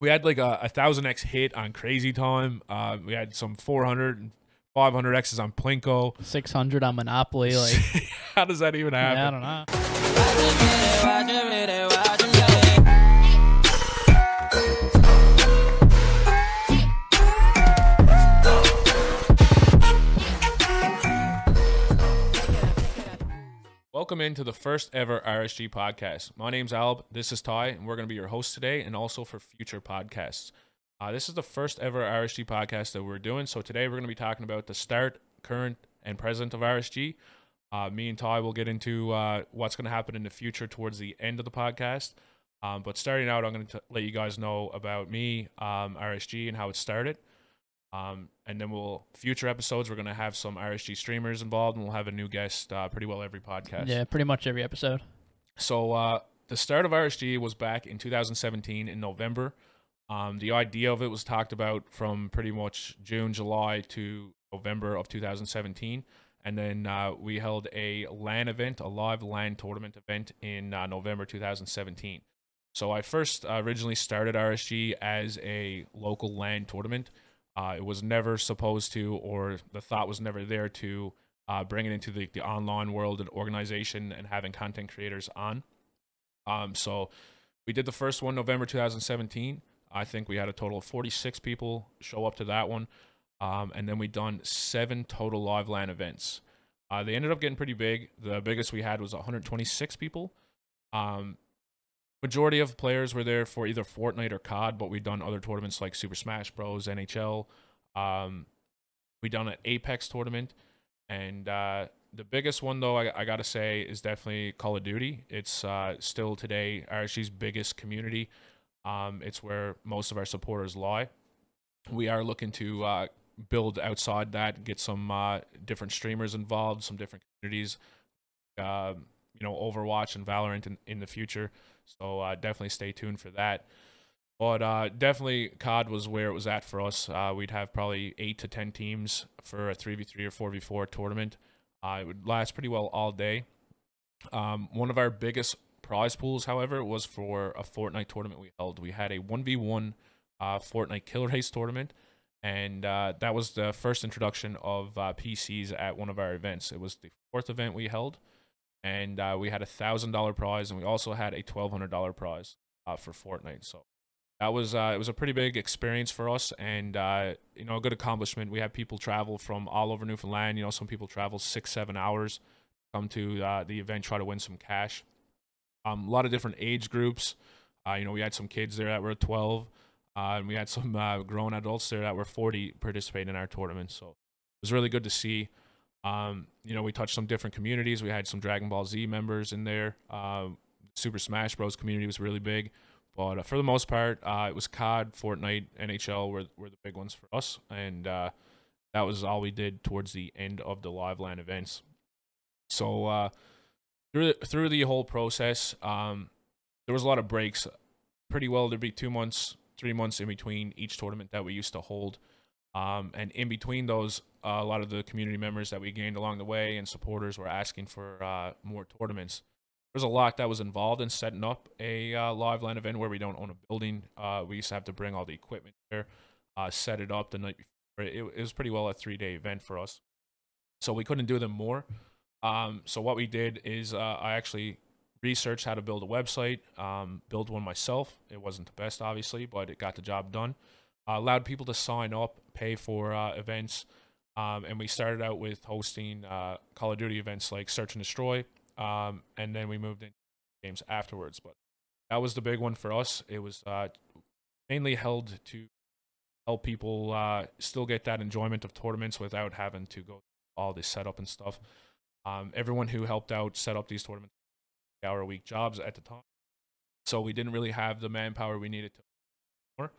we had like a, a thousand X hit on Crazy Time. Uh, we had some 400 and 500 X's on Plinko. 600 on Monopoly. Like, How does that even happen? yeah, I don't know. Welcome into the first ever RSG podcast. My name's Albo. This is Ty, and we're going to be your host today and also for future podcasts. Uh, this is the first ever RSG podcast that we're doing. So today we're going to be talking about the start, current, and present of RSG. Uh, me and Ty will get into uh, what's going to happen in the future towards the end of the podcast. Um, but starting out, I'm going to let you guys know about me, um, RSG, and how it started. Um, and then we'll future episodes. We're going to have some RSG streamers involved, and we'll have a new guest uh, pretty well every podcast. Yeah, pretty much every episode. So uh, the start of RSG was back in 2017 in November. Um, the idea of it was talked about from pretty much June, July to November of 2017, and then uh, we held a LAN event, a live LAN tournament event in uh, November 2017. So I first uh, originally started RSG as a local LAN tournament. Uh, it was never supposed to, or the thought was never there to uh, bring it into the, the online world and organization and having content creators on. Um, so we did the first one November 2017. I think we had a total of 46 people show up to that one. Um, and then we done seven total live LAN events. Uh, they ended up getting pretty big. The biggest we had was 126 people. Um, majority of players were there for either Fortnite or COD, but we've done other tournaments like Super Smash Bros, NHL. Um, we done an Apex tournament, and uh, the biggest one though I, I gotta say is definitely Call of Duty. It's uh, still today RSG's biggest community. Um, it's where most of our supporters lie. We are looking to uh, build outside that, get some uh, different streamers involved, some different communities. Uh, you know, Overwatch and Valorant in, in the future. So uh, definitely stay tuned for that. But uh, definitely, COD was where it was at for us. Uh, we'd have probably eight to ten teams for a three v three or four v four tournament. Uh, it would last pretty well all day. Um, one of our biggest prize pools, however, was for a Fortnite tournament we held. We had a one v one uh, Fortnite Killer race tournament, and uh, that was the first introduction of uh, PCs at one of our events. It was the fourth event we held, and uh, we had a thousand dollar prize, and we also had a twelve hundred dollar prize uh, for Fortnite. So that was uh, it was a pretty big experience for us, and uh, you know a good accomplishment. We had people travel from all over Newfoundland. You know, some people travel six seven hours come to uh, the event, try to win some cash. Um, a lot of different age groups. Uh, you know, we had some kids there that were twelve, and we had some grown adults there that were forty participating in our tournament. So it was really good to see. Um, you know, we touched some different communities. We had some Dragon Ball Z members in there. Uh, Super Smash Bros. community was really big. But uh, for the most part, uh, it was COD, Fortnite, NHL were, were the big ones for us. And uh, that was all we did towards the end of the live LAN events. So uh, through, the, through the whole process, um, there was a lot of breaks. Pretty well, there'd be two months, three months in between each tournament that we used to hold. Um, and in between those, uh, a lot of the community members that we gained along the way and supporters were asking for uh, more tournaments. There's a lot that was involved in setting up a uh, live LAN event where we don't own a building. Uh, we used to have to bring all the equipment there, uh, set it up the night before. It, it was pretty well a three day event for us. So we couldn't do them more. Um, so what we did is uh, I actually researched how to build a website, um, build one myself. It wasn't the best, obviously, but it got the job done. Uh, allowed people to sign up, pay for uh, events, um, and we started out with hosting uh, Call of Duty events like Search and Destroy, um, and then we moved into games afterwards. But that was the big one for us. It was uh, mainly held to help people uh, still get that enjoyment of tournaments without having to go all this setup and stuff. Um, everyone who helped out set up these tournaments, hour a week jobs at the time, so we didn't really have the manpower we needed to.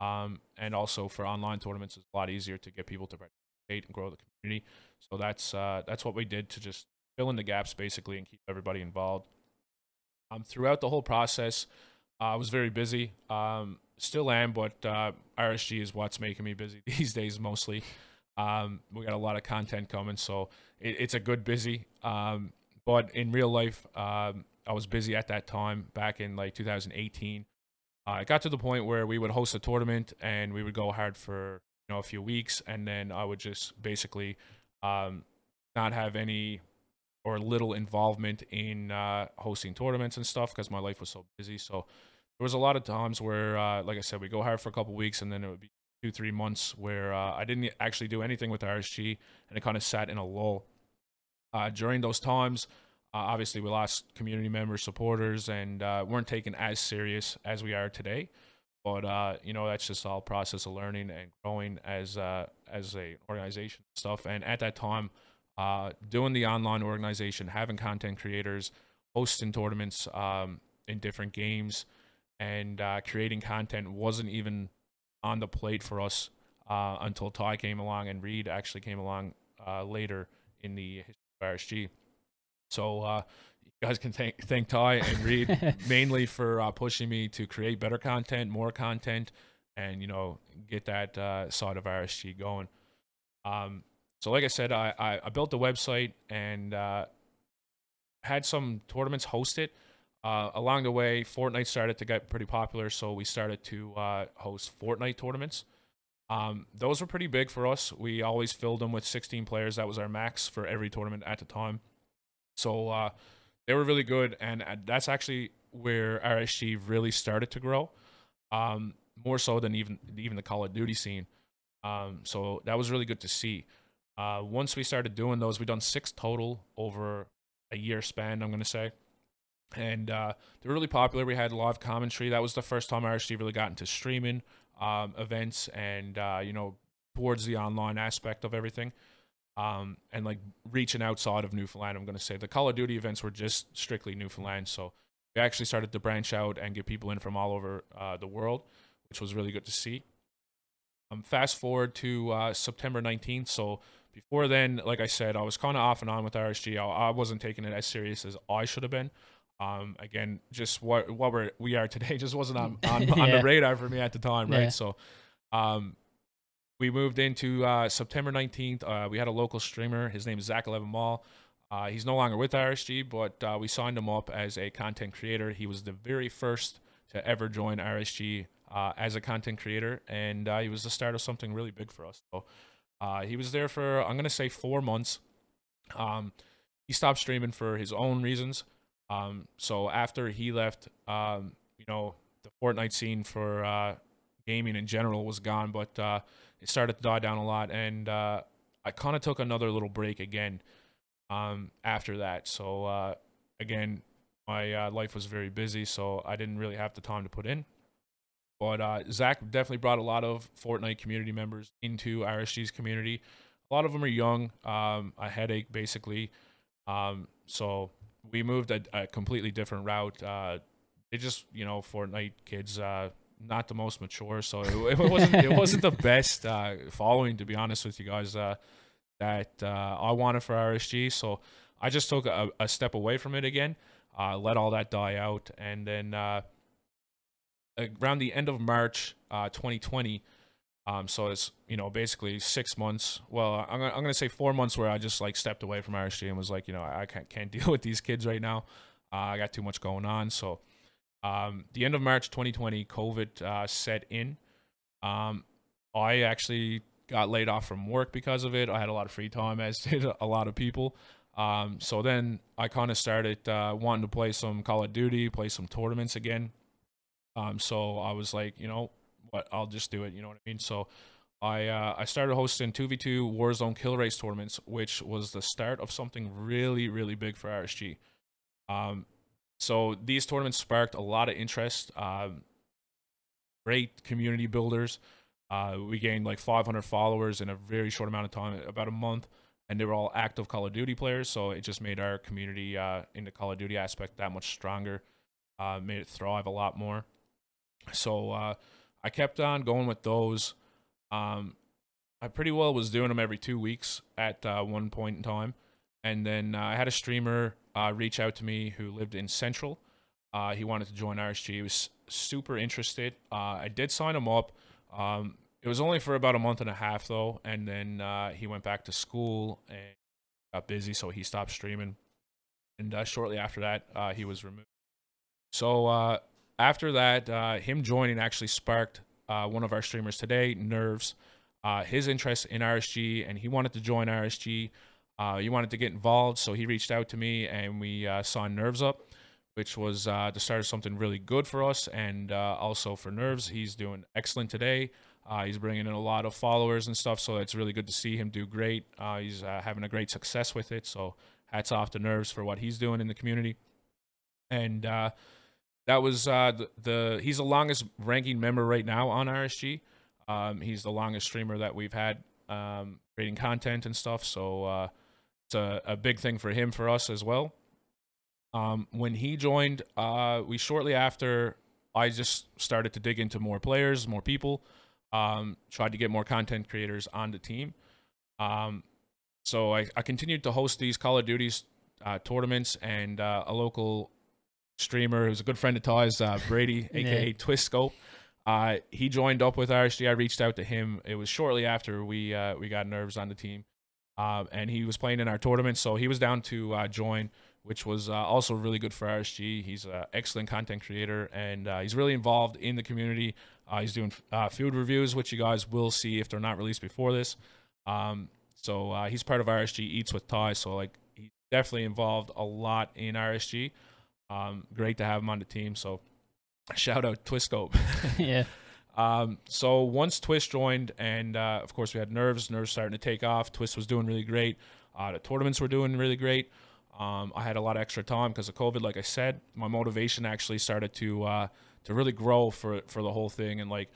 Um, and also for online tournaments, it's a lot easier to get people to participate and grow the community. So that's uh, that's what we did to just fill in the gaps basically and keep everybody involved. Um, throughout the whole process, uh, I was very busy. Um, still am, but uh, RSG is what's making me busy these days mostly. Um, we got a lot of content coming, so it, it's a good busy. Um, but in real life, um, I was busy at that time back in like 2018. Uh, it got to the point where we would host a tournament and we would go hard for you know a few weeks, and then I would just basically um, not have any or little involvement in uh, hosting tournaments and stuff because my life was so busy. So there was a lot of times where, uh, like I said, we go hard for a couple weeks, and then it would be two, three months where uh, I didn't actually do anything with RSG, and it kind of sat in a lull. Uh, during those times, uh, obviously we lost community members, supporters, and uh, weren't taken as serious as we are today. But uh, you know that's just all process of learning and growing as uh, as a organization stuff. And at that time, uh, doing the online organization, having content creators, hosting tournaments um, in different games, and uh, creating content wasn't even on the plate for us until Ty came along and Reed actually came along later in the history of RSG. So uh, you guys can thank thank Ty and Reed mainly for uh, pushing me to create better content, more content, and you know get that uh, side of RSG going. Um, so like I said, I, I, I built the website and uh, had some tournaments hosted. Uh, along the way, Fortnite started to get pretty popular, so we started to uh, host Fortnite tournaments. Um, those were pretty big for us. We always filled them with 16 players. That was our max for every tournament at the time. So uh, they were really good, and uh, that's actually where RSG really started to grow, um, more so than even even the Call of Duty scene. Um, so that was really good to see. Uh, once we started doing those, we done six total over a year span. I'm gonna say, and uh, they're really popular. We had live commentary. That was the first time RSG really got into streaming um, events and uh, you know towards the online aspect of everything. Um, and like reaching outside of Newfoundland, I'm gonna say the Call of Duty events were just strictly Newfoundland. So we actually started to branch out and get people in from all over uh, the world, which was really good to see. Um, fast forward to uh, September 19th. So before then, like I said, I was kind of off and on with RSG. I, I wasn't taking it as serious as I should have been. Um, again, just what what we're we are today just wasn't on on, on the radar for me at the time, right? Yeah. So, um, we moved into uh, September 19th. Uh, we had a local streamer. His name is Zach Eleven Mall. Uh, he's no longer with RSG, but uh, we signed him up as a content creator. He was the very first to ever join RSG uh, as a content creator, and uh, he was the start of something really big for us. So he was there for I'm gonna say four months. Um, he stopped streaming for his own reasons. Um, so after he left, um, you know, the Fortnite scene for gaming in general was gone, but it started to die down a lot, and uh, I kind of took another little break again um, after that. So uh, again, my uh, life was very busy, so I didn't really have the time to put in. But uh, Zach definitely brought a lot of Fortnite community members into RSG's community. A lot of them are young, um, a headache basically. Um, so we moved a, a completely different route. Uh, they just, you know, Fortnite kids, uh, not the most mature, so it, it wasn't it wasn't the best uh, following, to be honest with you guys. Uh, that uh, I wanted for RSG, so I just took a, a step away from it again, uh, let all that die out, and then uh, around the end of March, uh, 2020. Um, so it's you know basically six months. Well, I'm gonna, I'm gonna say four months where I just like stepped away from RSG and was like, you know, I can't can't deal with these kids right now. Uh, I got too much going on. So, um, the end of March 2020, COVID uh, set in. Um, I actually got laid off from work because of it. I had a lot of free time, as did a lot of people. Um, so then I kind of started uh, wanting to play some Call of Duty, play some tournaments again. Um, so I was like, you know what, I'll just do it. You know what I mean? So I uh, I started hosting 2v2 Warzone kill race tournaments, which was the start of something really, really big for RSG. Um, so these tournaments sparked a lot of interest. Um, great community builders. Uh, we gained like 500 followers in a very short amount of time, about a month, and they were all active Call of Duty players. So it just made our community uh, in the Call of Duty aspect that much stronger. Uh, made it thrive a lot more. So uh, I kept on going with those. Um, I pretty well was doing them every two weeks at uh, one point in time, and then uh, I had a streamer uh, reach out to me who lived in Central. Uh, he wanted to join RSG. He was super interested. Uh, I did sign him up. Um, it was only for about a month and a half though, and then uh, he went back to school and got busy, so he stopped streaming. And uh, shortly after that, he was removed. So after that, him joining actually sparked one of our streamers today, Nerves, uh, his interest in RSG, and he wanted to join RSG. Uh, he wanted to get involved, so he reached out to me, and we uh, signed Nerves up, which was uh, the start of something really good for us, and uh, also for Nerves. He's doing excellent today. Uh, he's bringing in a lot of followers and stuff, so it's really good to see him do great. Uh, he's having a great success with it, so hats off to Nerves for what he's doing in the community. And that was the, the he's the longest ranking member right now on RSG. Um, he's the longest streamer that we've had um, creating content and stuff. So it's a, a big thing for him for us as well. Um, when he joined, uh, we shortly after I just started to dig into more players, more people, um, tried to get more content creators on the team. Um, so I, I continued to host these Call of Duties uh, tournaments, and uh, a local streamer who's a good friend of Ty's, uh, Brady, aka Yeah. Twist Scope. Uh, he joined up with RSG. I reached out to him. It was shortly after we uh, we got nerves on the team, uh, and he was playing in our tournament, so he was down to uh, join, which was uh, also really good for RSG. He's an excellent content creator, and uh, he's really involved in the community. Uh, he's doing uh, field reviews, which you guys will see if they're not released before this. Um, so he's part of RSG Eats with Ty. So like he's definitely involved a lot in RSG. Um, great to have him on the team. So shout out Twiscope. yeah. Um, so once Twist joined, and uh, of course we had Nerves. Nerves starting to take off. Twist was doing really great. Uh, the tournaments were doing really great. Um, I had a lot of extra time because of COVID. Like I said, my motivation actually started to uh, to really grow for for the whole thing, and like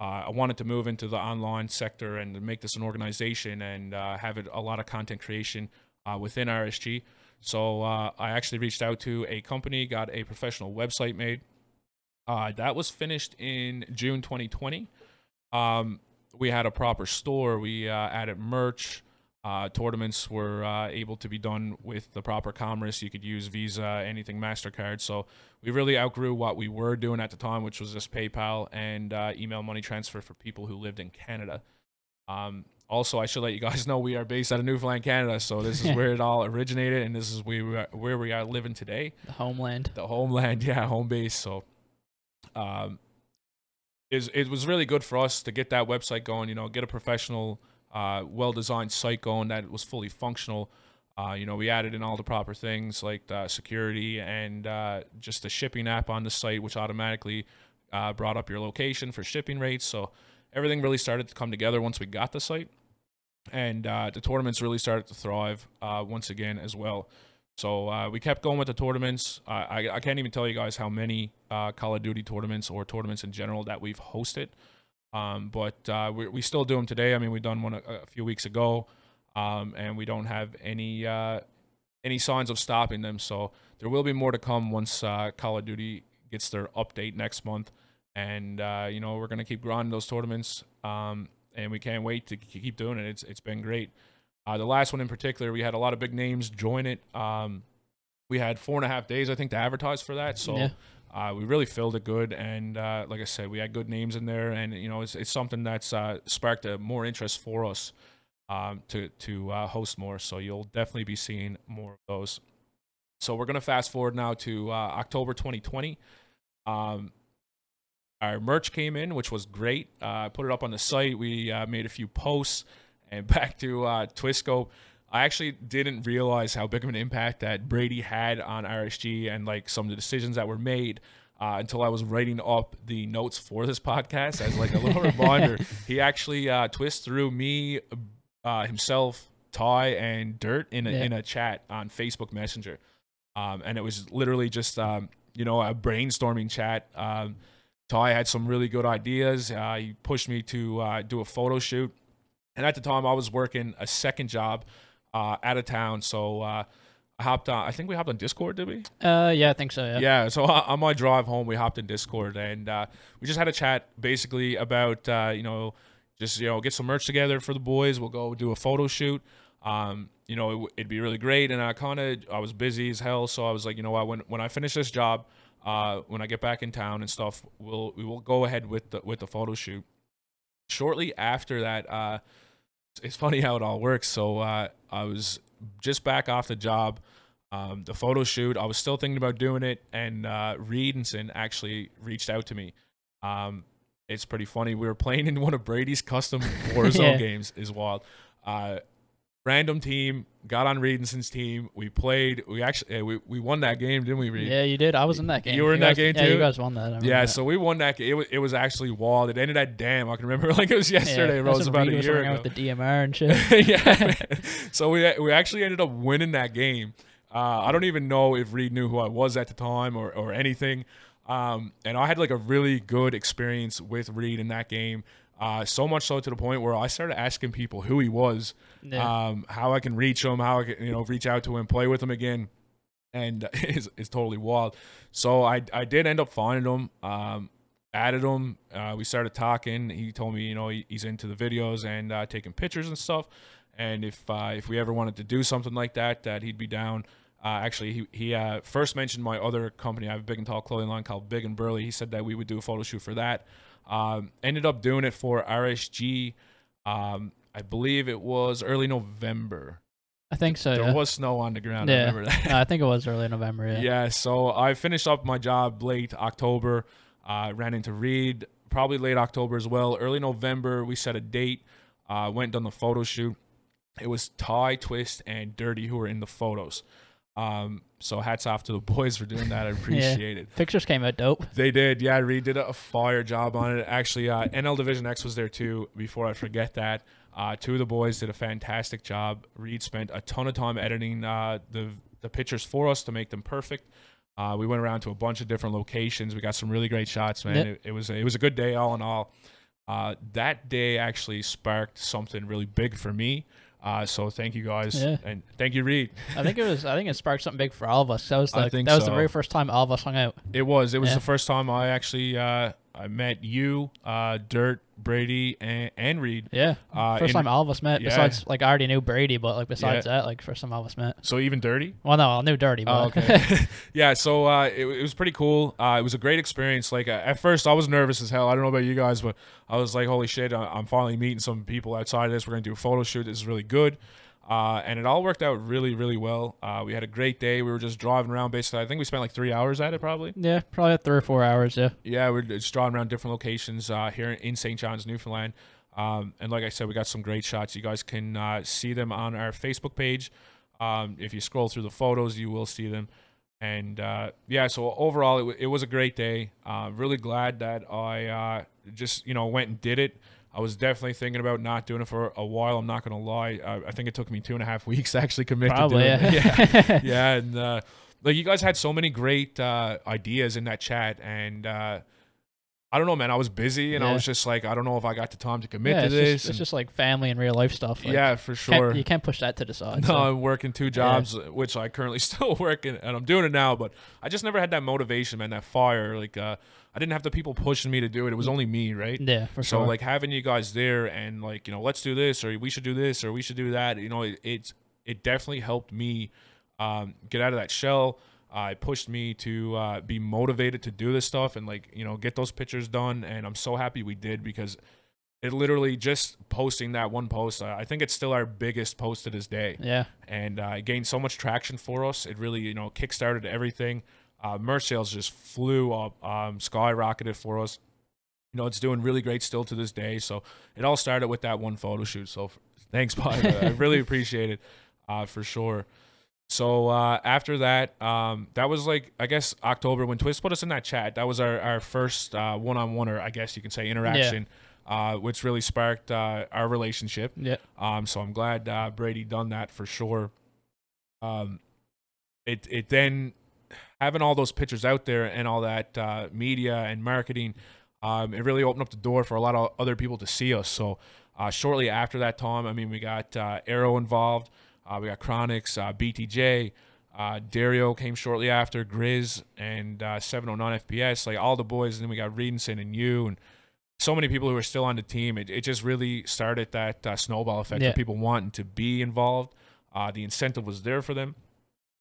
uh, I wanted to move into the online sector and make this an organization and uh, have it a lot of content creation uh, within RSG. So I actually reached out to a company, got a professional website made. Uh, that was finished in June 2020. Um, we had a proper store. We uh, added merch. Uh, tournaments were uh, able to be done with the proper commerce. You could use Visa, anything Mastercard. So we really outgrew what we were doing at the time, which was just PayPal and uh, email money transfer for people who lived in Canada. Um, also, I should let you guys know we are based out of Newfoundland, Canada. So this is where it all originated, and this is where we are, where we are living today The homeland. the homeland, yeah, home base. So, um, is it was really good for us to get that website going. You know, get a professional, uh, well-designed site going that was fully functional. Uh, you know, we added in all the proper things like security and uh, just the shipping app on the site, which automatically uh, brought up your location for shipping rates. So everything really started to come together once we got the site, and uh, the tournaments really started to thrive uh, once again as well. So uh, we kept going with the tournaments. I, I can't even tell you guys how many uh, Call of Duty tournaments or tournaments in general that we've hosted. Um, but uh, we, we still do them today. I mean, we've done one a, a few weeks ago, um, and we don't have any uh, any signs of stopping them. So there will be more to come once uh, Call of Duty gets their update next month. And you know, we're gonna keep grinding those tournaments, um, and we can't wait to keep doing it. It's it's been great. Uh, the last one in particular, we had a lot of big names join it. Um, we had four and a half days, I think, to advertise for that. So Yeah. uh, we really filled it good. And uh, like I said, we had good names in there, and you know, it's, it's something that's uh, sparked a more interest for us um, to to uh, host more. So you'll definitely be seeing more of those. So we're gonna fast forward now to uh, October 2020. Um, our merch came in, which was great. Uh, I put it up on the site. We uh, made a few posts, and back to uh, Twisco. I actually didn't realize how big of an impact that Brady had on RSG and like some of the decisions that were made uh, until I was writing up the notes for this podcast as like a little reminder. He actually uh, twist threw me, uh, himself, Ty, and Dirt in a, Yeah. in a chat on Facebook Messenger, um, and it was literally just um, you know a brainstorming chat. Um, Ty had some really good ideas. Uh, he pushed me to uh, do a photo shoot, and at the time I was working a second job uh, out of town, so uh, I hopped on. I think we hopped on Discord, did we? Uh, yeah, I think so. Yeah. Yeah. so uh, on my drive home, we hopped in Discord and uh, we just had a chat basically about uh, you know just you know get some merch together for the boys. We'll go do a photo shoot. Um, you know, it, it'd be really great. And I kind of I was busy as hell, so I was like, you know what, when when I finish this job, uh, when I get back in town and stuff, we'll we will go ahead with the with the photo shoot. Shortly after that, uh, it's funny how it all works. So uh, I was just back off the job. um, the photo shoot. I was still thinking about doing it, and uh, Reedson actually reached out to me. Um, it's pretty funny. We were playing in one of Brady's custom Warzone Yeah. games. Is wild. Uh, random team got on Reedson's team. We played. We actually we, we won that game, didn't we? Reed? Yeah, you did. I was in that game. You were in that guys, game yeah, too? you guys won that. Yeah, that. so we won that. game. It was, it was actually wild. It ended at damn. I can remember like it was yesterday. Yeah, bro. It was about Reed a was year ago. with the DMR and shit. yeah. So we we actually ended up winning that game. Uh, I don't even know if Reed knew who I was at the time or or anything. Um, and I had like a really good experience with Reed in that game. Uh, so much so to the point where I started asking people who he was, Yeah. um, how I can reach him, how I can you know reach out to him, play with him again, and it's, it's totally wild. So I I did end up finding him, um, added him. Uh, we started talking. He told me you know he, he's into the videos and uh, taking pictures and stuff. And if uh, if we ever wanted to do something like that, that he'd be down. Uh, actually, he he uh, first mentioned my other company. I have a big and tall clothing line called Big and Burly. He said that we would do a photo shoot for that. Um, ended up doing it for RSG. Um, I believe it was early November. I think so. there yeah. was snow on the ground. I Yeah. remember that. Uh, I think it was early November. Yeah. Yeah, so I finished up my job late October. Uh, ran into Reed probably late October as well. Early November, we set a date. Uh, went and done the photo shoot. It was Ty, Twist, and Dirty who were in the photos. Um, so hats off to the boys for doing that. I appreciate it. Pictures came out dope. They did, yeah. Reed did a fire job on it. Actually, uh, NL Division X was there too. Before I forget that, uh, two of the boys did a fantastic job. Reed spent a ton of time editing uh, the the pictures for us to make them perfect. Uh, we went around to a bunch of different locations. We got some really great shots, man. Yep. It, it was a, it was a good day all in all. Uh, that day actually sparked something really big for me. Uh, so thank you guys, Yeah. and thank you, Reed. I think it was. I think it sparked something big for all of us. That was I like think that was so. the very first time all of us hung out. It was. It was Yeah. the first time I actually uh, I met you, uh, Dirt, Brady, and, and Reed. Yeah. Uh, first in- time all of us met. yeah. Besides, like I already knew Brady, but like besides that, like first time all of us met. So even Dirty. Well, no, I knew Dirty, but Oh, okay. yeah. So uh, it, it was pretty cool. Uh, it was a great experience. Like uh, at first, I was nervous as hell. I don't know about you guys, but I was like, "Holy shit! I'm finally meeting some people outside of this. We're gonna do a photo shoot. This is really good." Uh, and it all worked out really, really well. Uh, we had a great day. We were just driving around. Basically, I think we spent like three hours at it, probably. yeah, probably three or four hours. Yeah. Yeah, we're just driving around different locations uh, here in St. John's, Newfoundland. Um, and like I said, we got some great shots. You guys can uh, see them on our Facebook page. Um, if you scroll through the photos, you will see them. And uh, yeah, so overall, it, w- it was a great day. Uh, really glad that I uh, just you know went and did it. I was definitely thinking about not doing it for a while. I'm not gonna lie. I, I think it took me two and a half weeks to actually commit Probably. to doing Yeah. it. Yeah, yeah, and uh, like you guys had so many great uh, ideas in that chat, and uh, I don't know, man. I was busy, and I was just like, I don't know if I got the time to commit yeah, to this. Just, it's just like family and real life stuff. Like, yeah, for can't- sure. you can't push that to the side. No, so. I'm working two jobs, which I currently still work in, and I'm doing it now. But I just never had that motivation, man, that fire. Like, uh, I didn't have the people pushing me to do it. It was only me, right? Yeah, for so sure. like having you guys there and like you know let's do this or we should do this or we should do that you know it, it's it definitely helped me um, get out of that shell uh, it pushed me to uh, be motivated to do this stuff and like you know get those pictures done and i'm so happy we did because it literally just posting that one post uh, i think it's still our biggest post to this day yeah, and uh, it gained so much traction for us. It really, you know, kickstarted everything. Uh, merch sales just flew up, um, skyrocketed for us. You know, it's doing really great still to this day. So it all started with that one photo shoot. So f- thanks, Bob. I really appreciate it uh, for sure. So uh, after that, um, that was like I guess October when Twist put us in that chat. That was our our first uh, one-on-one, or I guess you can say interaction, uh, which really sparked uh, our relationship. yeah, Um, so I'm glad uh, Brady done that for sure. Um, it it then having all those pictures out there and all that uh, media and marketing, um, it really opened up the door for a lot of other people to see us. So uh, shortly after that time, I mean, we got uh, Arrow involved, uh, we got Chronix, uh, BTJ. Uh, Dario came shortly after, Grizz and uh, 709 FPS, like all the boys. And then we got Reidinson and you and so many people who are still on the team. It, it just really started that uh, snowball effect Yeah. of people wanting to be involved. Uh, the incentive was there for them.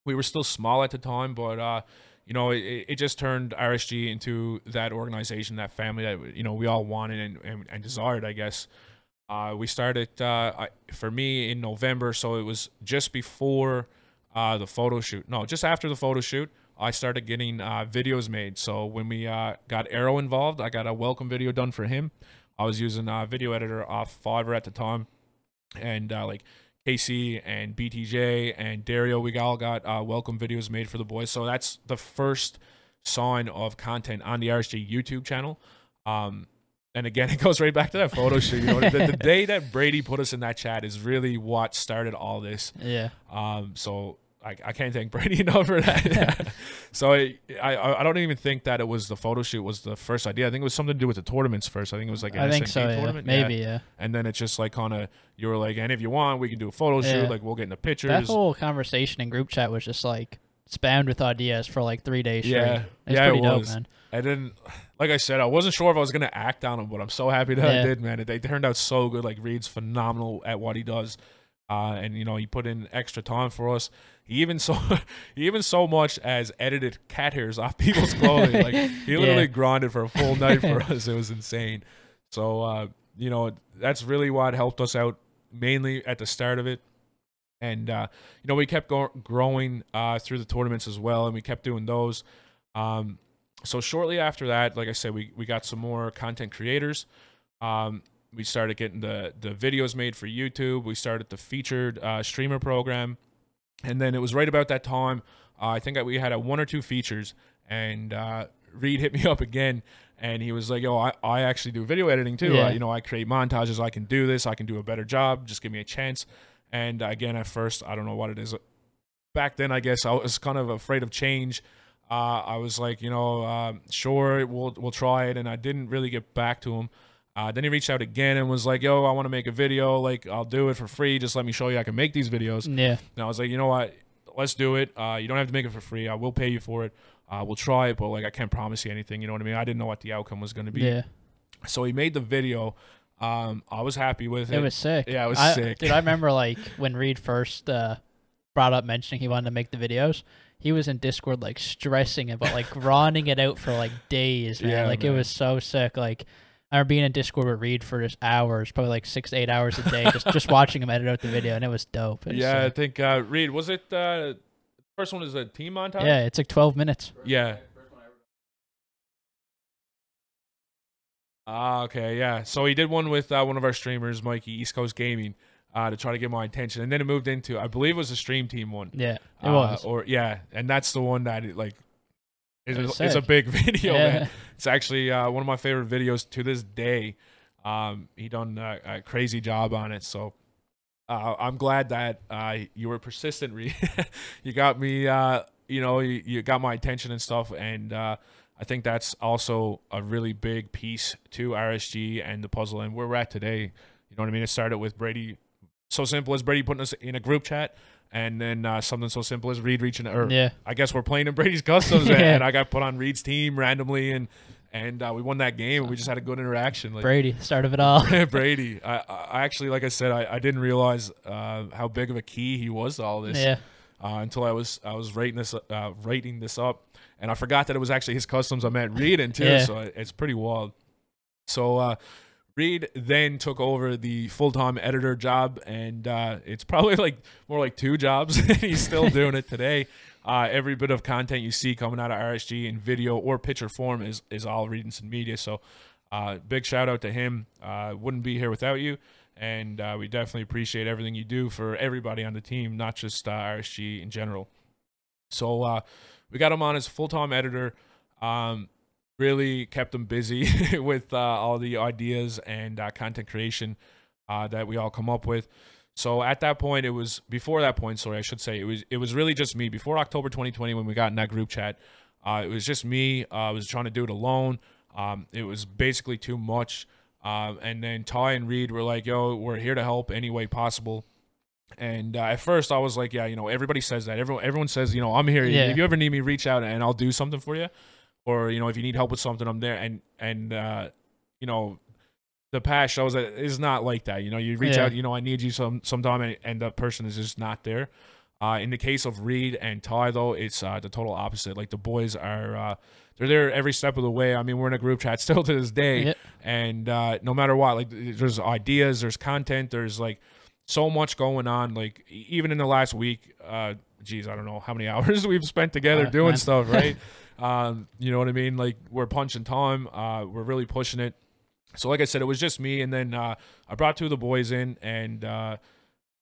We were still small at the time, but uh, you know, it, it just turned RSG into that organization, that family that you know we all wanted and, and, and desired, I guess. Uh, we started uh, I, for me in November, so it was just before uh, the photo shoot. No, just after the photo shoot, I started getting uh, videos made. So when we uh, got Arrow involved, I got a welcome video done for him. I was using a video editor off Fiverr at the time, and uh, like Casey and BTJ and Dario, we all got welcome videos made for the boys. So that's the first sign of content on the RSG YouTube channel. Um, and again, it goes right back to that photo shoot. You know, the, the day that Brady put us in that chat is really what started all this. Yeah. Um, so I, I can't thank Brady enough for that. so I, I I don't even think that it was the photo shoot was the first idea. I think it was something to do with the tournaments first. I think it was like an I think so. Yeah. tournament. Maybe. Yeah. And then it's just like kind of you were like, and if you want, we can do a photo shoot. Yeah. Like we'll get in the pictures. That whole conversation in group chat was just like spammed with ideas for like three days straight. Yeah. It's Yeah, it pretty dope, was. man. And then, like I said, I wasn't sure if I was gonna act on them, but I'm so happy that I did, man. They turned out so good. Like Reed's phenomenal at what he does, uh, and you know he put in extra time for us. He even so, he even so much as edited cat hairs off people's clothing. like he literally Yeah. grinded for a full night for us. It was insane. So uh, you know that's really what helped us out mainly at the start of it. And uh, you know we kept go- growing uh, through the tournaments as well, and we kept doing those. Um, so shortly after that, like I said, we, we got some more content creators. Um, we started getting the the videos made for YouTube. We started the featured uh, streamer program, and then it was right about that time. Uh, I think that we had a one or two features, and uh, Reed hit me up again, and he was like, "Yo, I, I actually do video editing too. Yeah. Uh, you know, I create montages. I can do this. I can do a better job. Just give me a chance." And again, at first, I don't know what it is. Back then, I guess I was kind of afraid of change. Uh, I was like, you know, um, sure, we'll we'll try it, and I didn't really get back to him. Uh, then he reached out again and was like, "Yo, I want to make a video. Like, I'll do it for free. Just let me show you I can make these videos." Yeah. And I was like, "You know what? Let's do it. Uh, you don't have to make it for free. I will pay you for it. Uh, we'll try it, but like, I can't promise you anything. You know what I mean? I didn't know what the outcome was going to be. Yeah. So he made the video. Um, I was happy with it. It was sick. yeah, it was I, sick. Dude, I remember like when Reed first uh, brought up mentioning he wanted to make the videos. He was in Discord like stressing it, but like grinding it out for like days, man. Yeah, like it was so sick. Like I remember being in Discord with Reed for just hours, probably like six, eight hours a day, just just watching him edit out the video, and it was dope. It was yeah, I think uh, Reed was it. Uh, first one is a team montage. yeah, it's like twelve minutes. Yeah. Ah, okay, yeah. So he did one with uh, one of our streamers, Mikey, East Coast Gaming, uh, to try to get my attention, and then it moved into, I believe, it was a stream team one. Yeah, it Uh, was. or yeah, and that's the one that it, like is It a, it's a big video, yeah. man. It's actually uh, one of my favorite videos to this day. Um, he done a, a crazy job on it, so uh, I'm glad that uh, you were persistent. You got me, uh, you know, you, you got my attention and stuff, and uh, I think that's also a really big piece to RSG and the puzzle and where we're at today. You know what I mean? It started with Brady, so simple as Brady putting us in a group chat, and then uh, something so simple as Reed reaching, or yeah, I guess we're playing in Brady's Customs, and- Yeah. and I got put on Reed's team randomly, and and uh, we won that game. and We just had a good interaction. Like Brady, start of it all. Brady, I, I actually, like I said, I, I didn't realize uh, how big of a key he was to all this yeah, uh, until I was I was writing this uh, writing this up, and I forgot that it was actually his customs I met Reed in too. Yeah. So it- it's pretty wild. So uh, Reed then took over the full time editor job, and uh, it's probably like more like two jobs. He's still doing it today. Uh, every bit of content you see coming out of RSG in video or picture form is is all Reidinson Media. So uh, big shout out to him. Uh, wouldn't be here without you. And uh, we definitely appreciate everything you do for everybody on the team, not just uh, RSG in general. So uh, we got him on as full time editor. Um, really kept them busy with uh, all the ideas and uh, content creation uh, that we all come up with. So at that point, it was before that point. Sorry, I should say it was it was really just me before October 2020 when we got in that group chat. Uh, it was just me. Uh, I was trying to do it alone. Um, it was basically too much. Um, and then Ty and Reed were like, "Yo, we're here to help any way possible." And uh, at first, I was like, "Yeah, you know, everybody says that. Everyone, everyone says, you know, I'm here. Yeah. If you ever need me, reach out and I'll do something for you. Or you know, if you need help with something, I'm there." And and uh, you know, the past shows that it's not like that. You know, you reach Yeah. out, you know, I need you some sometime, and, and the person is just not there. Uh, in the case of Reed and Ty, though, it's uh, the total opposite. Like the boys are, uh, they're there every step of the way. I mean, we're in a group chat still to this day, Yeah. and uh, no matter what, like there's ideas, there's content, there's like so much going on. Like even in the last week, uh, geez, I don't know how many hours we've spent together Uh, doing man. stuff, right? um, you know what I mean? Like we're punching time. Uh, we're really pushing it. So like I said, it was just me, and then uh, I brought two of the boys in, and uh,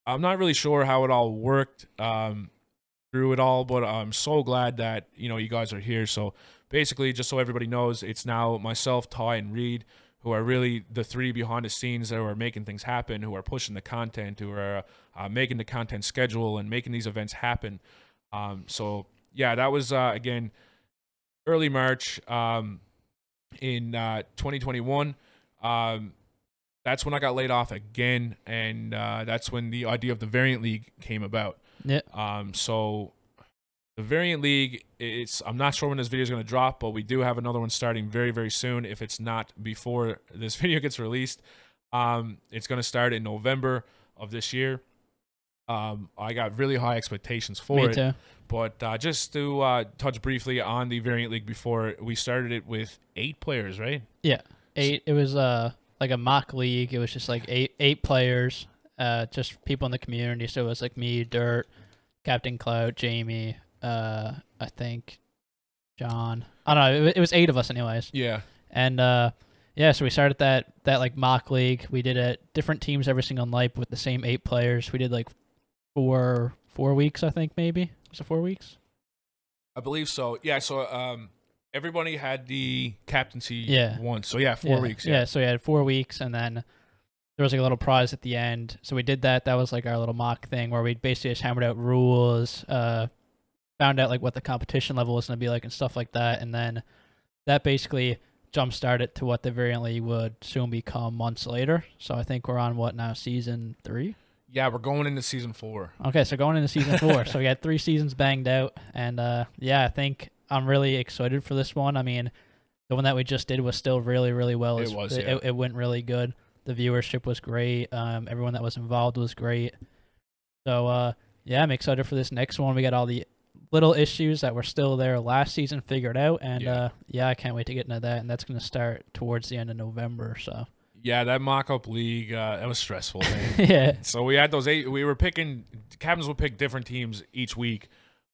I'm not really sure how it all worked um, through it all, but I'm so glad that you know you guys are here. So basically, just so everybody knows, it's now myself, Ty, and Reed who are really the three behind the scenes that are making things happen, who are pushing the content, who are uh, making the content schedule and making these events happen. Um, so yeah, that was uh, again early March um, in uh, 2021. Um, that's when I got laid off again, and uh, that's when the idea of the Variant League came about. Yeah. Um, so the Variant League, it's I'm not sure when this video is going to drop, but we do have another one starting very very soon. If it's not before this video gets released, um, it's going to start in November of this year. Um, I got really high expectations for Me it. too. But uh, just to uh, touch briefly on the Variant League before we started it with eight players, right? Yeah, Eight. It was uh like a mock league. It was just like eight eight players, uh, just people in the community. So it was like me, Dirt, Captain Cloud, Jamie, uh, I think John. I don't know. It, it was eight of us, anyways. Yeah. And uh, yeah, so we started that that like mock league. We did it different teams every single night with the same eight players. We did like four four weeks, I think maybe. Was it four weeks? I believe so. Yeah. So um, everybody had the captaincy Yeah. once. So yeah, four yeah, weeks. Yeah. Yeah. so we had four weeks, and then there was like a little prize at the end. So we did that. That was like our little mock thing where we basically just hammered out rules, uh, found out like what the competition level was going to be like and stuff like that, and then that basically jump started to what the variant league would soon become months later. So I think we're on what now, season three. Yeah, we're going into season four. Okay, so going into season four. so we had three seasons banged out, and uh, yeah, I think I'm really excited for this one. I mean, the one that we just did was still really, really well. It was, It, yeah. it went really good. The viewership was great. Um, everyone that was involved was great. So uh, yeah, I'm excited for this next one. We got all the little issues that were still there last season figured out, and Yeah. uh, yeah, I can't wait to get into that. And that's going to start towards the end of November. So Yeah, that mock-up league uh, that was stressful, yeah, so we had those eight. We were picking captains would pick different teams each week,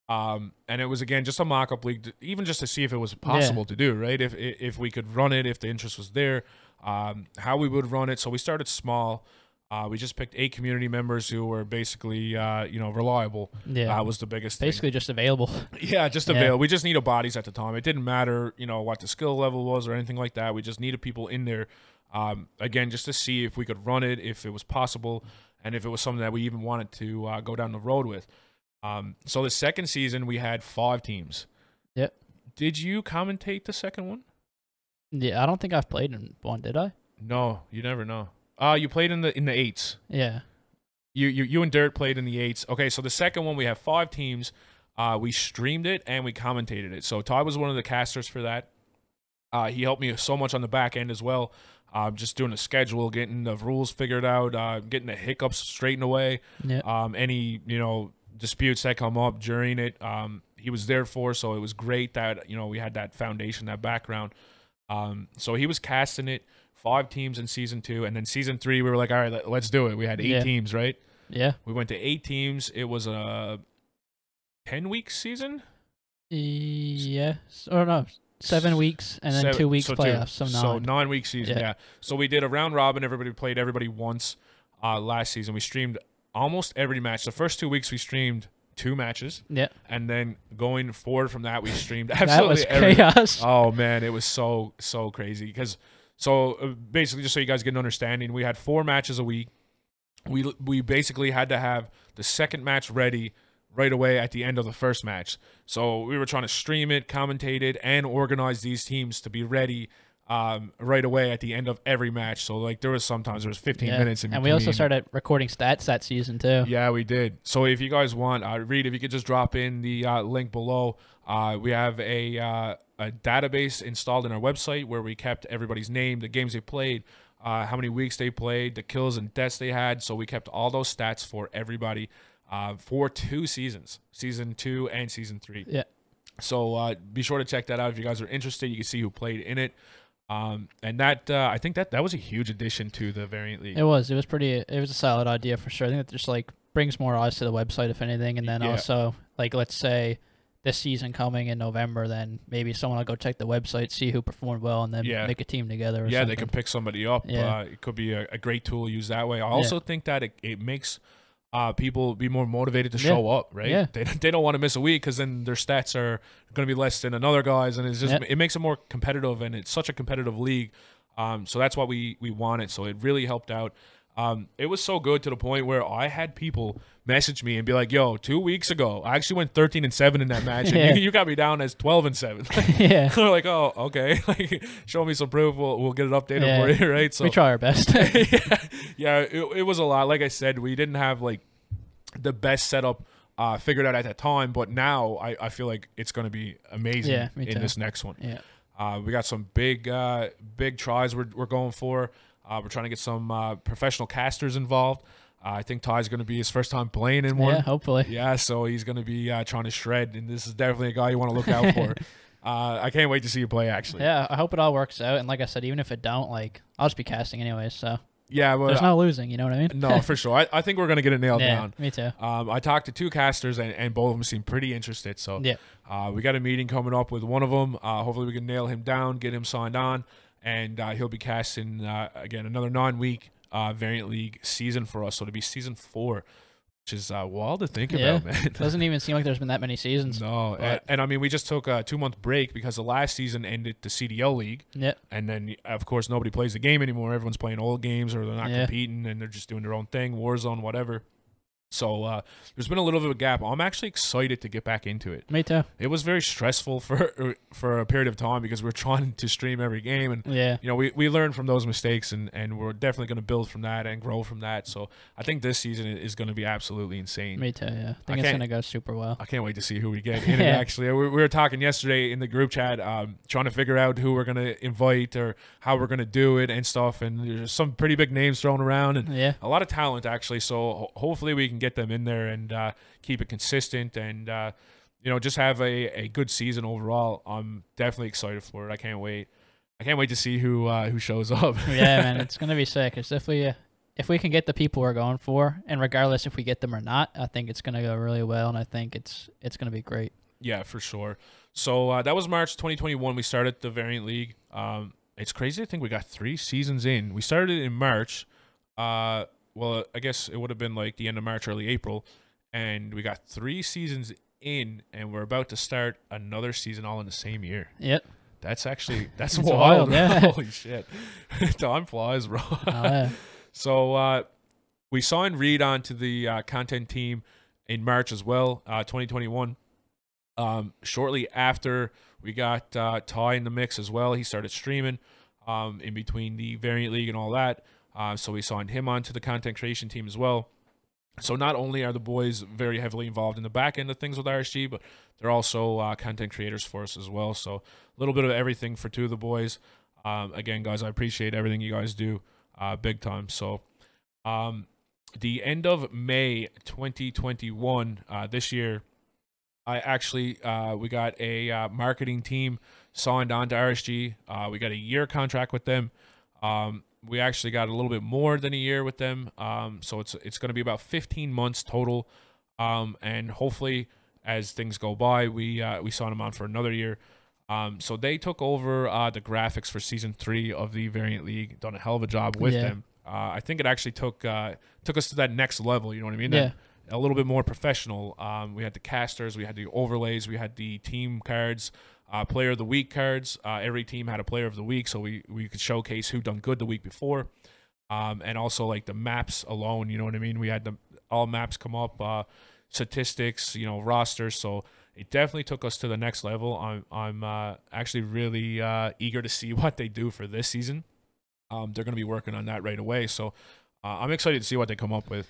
um, and it was again just a mock-up league, to- even just to see if it was possible to do. Right, if if we could run it, if the interest was there, um, how we would run it. So we started small. Uh, we just picked eight community members who were basically, uh, you know, reliable. yeah, That was the biggest thing. basically just available. Yeah, just Yeah. avail. We just needed bodies at the time. It didn't matter, you know, what the skill level was or anything like that. We just needed people in there. Um, again, just to see if we could run it, if it was possible, and if it was something that we even wanted to uh, go down the road with. Um, so the second season, we had five teams. Yep. Did you commentate the second one? Yeah, I don't think I've played in one, did I? No, you never know. Uh, you played in the in the eights. Yeah. You you you and Dirt played in the eights. Okay, so the second one we have five teams. Uh, we streamed it and we commentated it. So Todd was one of the casters for that. Uh, he helped me so much on the back end as well. Uh, just doing the schedule, getting the rules figured out, uh, getting the hiccups straightened away. Yeah. Um, any you know disputes that come up during it, um, he was there for. So it was great that you know we had that foundation, that background. Um, so he was casting it. Five teams in season two, and then season three, we were like, all right, let, let's do it. We had eight Yeah. teams, right? Yeah. We went to eight teams. It was a ten week season. Yes. Or no, seven weeks and then Seven- two weeks so playoffs. So nine. So nine week season. Yeah. Yeah. So we did a round robin. Everybody played everybody once. Uh, last season we streamed almost every match. The first two weeks we streamed two matches, yeah. and then going forward from that we streamed absolutely That was chaos. Oh man, it was so so crazy because so uh, basically just so you guys get an understanding, we had four matches a week. We we basically had to have the second match ready right away at the end of the first match. So we were trying to stream it, commentate it, and organize these teams to be ready um, right away at the end of every match. So like there was sometimes there was 15 Yeah. minutes in and we also started recording stats that season too. Yeah, we did. So if you guys want, uh, Reed, if you could just drop in the uh, link below, uh, we have a, uh, a database installed in our website where we kept everybody's name, the games they played, uh, how many weeks they played, the kills and deaths they had. So we kept all those stats for everybody uh, for two seasons, season two and season three. Yeah. So uh, be sure to check that out if you guys are interested. You can see who played in it. Um, and that uh, I think that that was a huge addition to the variant league. It was. It was pretty. It was a solid idea for sure. I think it just like brings more eyes to the website, if anything, and then Yeah. also like let's say this season coming in November, then maybe someone will go check the website, see who performed well, and then Yeah. make a team together. Or yeah, something. they can pick somebody up. Yeah. Uh, it could be a, a great tool used that way. I also think that it, it makes uh, people be more motivated to Yeah. show up, right? Yeah. They, they don't want to miss a week because then their stats are going to be less than another guy's, and it's just Yeah. it makes it more competitive, and it's such a competitive league. Um, so that's why we we wanted. So it really helped out. Um, it was so good to the point where I had people message me and be like, "Yo, two weeks ago, I actually went 13 and seven in that match, and you, you got me down as 12 and seven. yeah, They're like, "Oh, okay. Like, show me some proof. We'll we'll get it updated Yeah. for you, right?" So we try our best. yeah, yeah it, it was a lot. Like I said, we didn't have like the best setup uh, figured out at that time, but now I, I feel like it's going to be amazing Yeah, in too. this next one. yeah, Uh, we got some big uh, big tries we're, we're going for. Uh, we're trying to get some uh, professional casters involved. Uh, I think Ty's going to be his first time playing in one. yeah. Hopefully, Yeah, so he's going to be uh, trying to shred, and this is definitely a guy you want to look out for. uh, I can't wait to see you play. Actually, yeah. I hope it all works out. And like I said, even if it don't, like I'll just be casting anyways. So yeah, but there's no losing. You know what I mean? no, for sure. I, I think we're going to get it nailed yeah, down. me too. Um, I talked to two casters, and, and both of them seem pretty interested. So Yeah, uh, we got a meeting coming up with one of them. Uh, hopefully, we can nail him down, get him signed on, and uh, he'll be casting uh, again another nine-week uh, variant league season for us. So it'll be season four, which is uh, wild to think Yeah. about, man. doesn't even seem like there's been that many seasons. No, and, and I mean, we just took a two-month break because the last season ended the CDL league, Yeah, and then of course nobody plays the game anymore. Everyone's playing old games, or they're not Yeah. competing, and they're just doing their own thing, Warzone, whatever. So uh, there's been a little bit of a gap. I'm actually excited to get back into it. me too. It was very stressful for for a period of time because we're trying to stream every game, and Yeah, you know we, we learned from those mistakes, and, and we're definitely going to build from that and grow from that. So I think this season is going to be absolutely insane. me too. Yeah, I think I it's gonna go super well. I can't wait to see who we get in it. Actually, we, we were talking yesterday in the group chat, um, trying to figure out who we're gonna invite or how we're gonna do it and stuff. And there's some pretty big names thrown around and Yeah, a lot of talent actually. So ho- hopefully we can get them in there and uh, keep it consistent and uh, you know just have a, a good season overall. I'm definitely excited for it. I can't wait. I can't wait to see who uh, who shows up. yeah, man, it's gonna be sick. It's if we if we can get the people we're going for, and regardless if we get them or not, I think it's gonna go really well, and I think it's it's gonna be great. Yeah, for sure. So uh, that was March 2021. We started the Variant League. Um, it's crazy to think we got three seasons in. We started it in March. Uh, well, I guess it would have been like the end of March, early April, and we got three seasons in, and we're about to start another season all in the same year. Yep. That's actually that's wild. wild, yeah. Holy shit, time flies, bro. Oh, yeah. So uh, we signed Reed onto the uh, content team in March as well, uh, 2021. Um, shortly after we got uh, Ty in the mix as well, he started streaming um, in between the Variant League and all that. Uh, so we signed him onto the content creation team as well. So not only are the boys very heavily involved in the back end of things with RSG, but they're also uh, content creators for us as well. So a little bit of everything for two of the boys. Um, again, guys, I appreciate everything you guys do, uh, big time. So, um, the end of May 2021, uh, this year, I actually uh, we got a uh, marketing team signed on to RSG. Uh, we got a year contract with them. Um, we actually got a little bit more than a year with them. Um, so it's it's going to be about 15 months total. Um, and hopefully, as things go by, we uh, we sign them on for another year. Um, so they took over uh, the graphics for season three of the Variant League. Done a hell of a job with Yeah. them. Uh, I think it actually took uh, took us to that next level. You know what I mean? Yeah. That- a little bit more professional. Um, we had the casters, we had the overlays, we had the team cards, uh, player of the week cards. Uh, every team had a player of the week, so we we could showcase who done good the week before, um, and also like the maps alone. You know what I mean? We had the all maps come up, uh, statistics, you know, rosters. So it definitely took us to the next level. I'm I'm uh, actually really uh, eager to see what they do for this season. Um, they're going to be working on that right away, so uh, I'm excited to see what they come up with.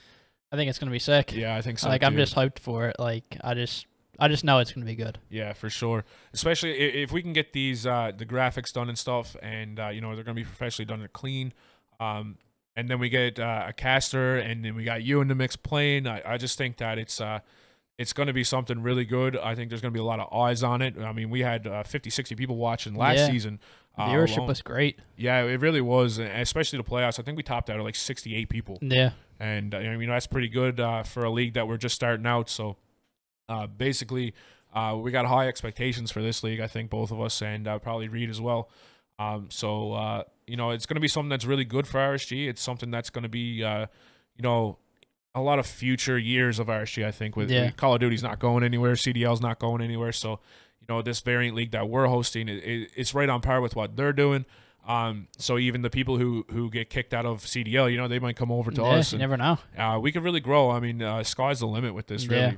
I think it's gonna be sick. Yeah, I think so. like I'm just hyped for it. Like I just I just know it's gonna be good. Yeah, for sure. Especially if we can get these uh, the graphics done and stuff, and uh, you know they're gonna be professionally done and clean. Um, and then we get uh, a caster, and then we got you in the mix playing. I, I just think that it's uh, it's gonna be something really good. I think there's gonna be a lot of eyes on it. I mean, we had uh, 50, 60 people watching last Yeah. season. uh, Viewership alone. was great. yeah, it really was, and especially the playoffs. I think we topped out at like 68 people Yeah. and uh, I mean that's pretty good uh, for a league that we're just starting out. So Uh, basically, uh, we got high expectations for this league. I think both of us and uh, probably Reed as well. Um, so uh, you know, it's going to be something that's really good for RSG. It's something that's going to be, uh, you know, a lot of future years of RSG. I think with, Yeah. Call of Duty's not going anywhere, CDL's not going anywhere. So you know, this variant league that we're hosting, it, it, it's right on par with what they're doing. Um, so even the people who who get kicked out of CDL, you know, they might come over to yeah, us you and never know. uh, we could really grow. I mean, uh, sky's the limit with this, Yeah.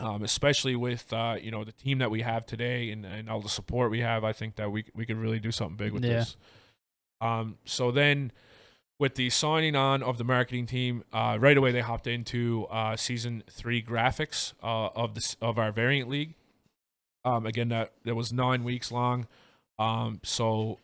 Um, especially with uh, you know the team that we have today and, and all the support we have, I think that we we could really do something big with Yeah. this. Um, so then, with the signing on of the marketing team, uh, right away they hopped into uh, season three graphics uh, of this of our variant league. Um, again, that that was nine weeks long. Um, so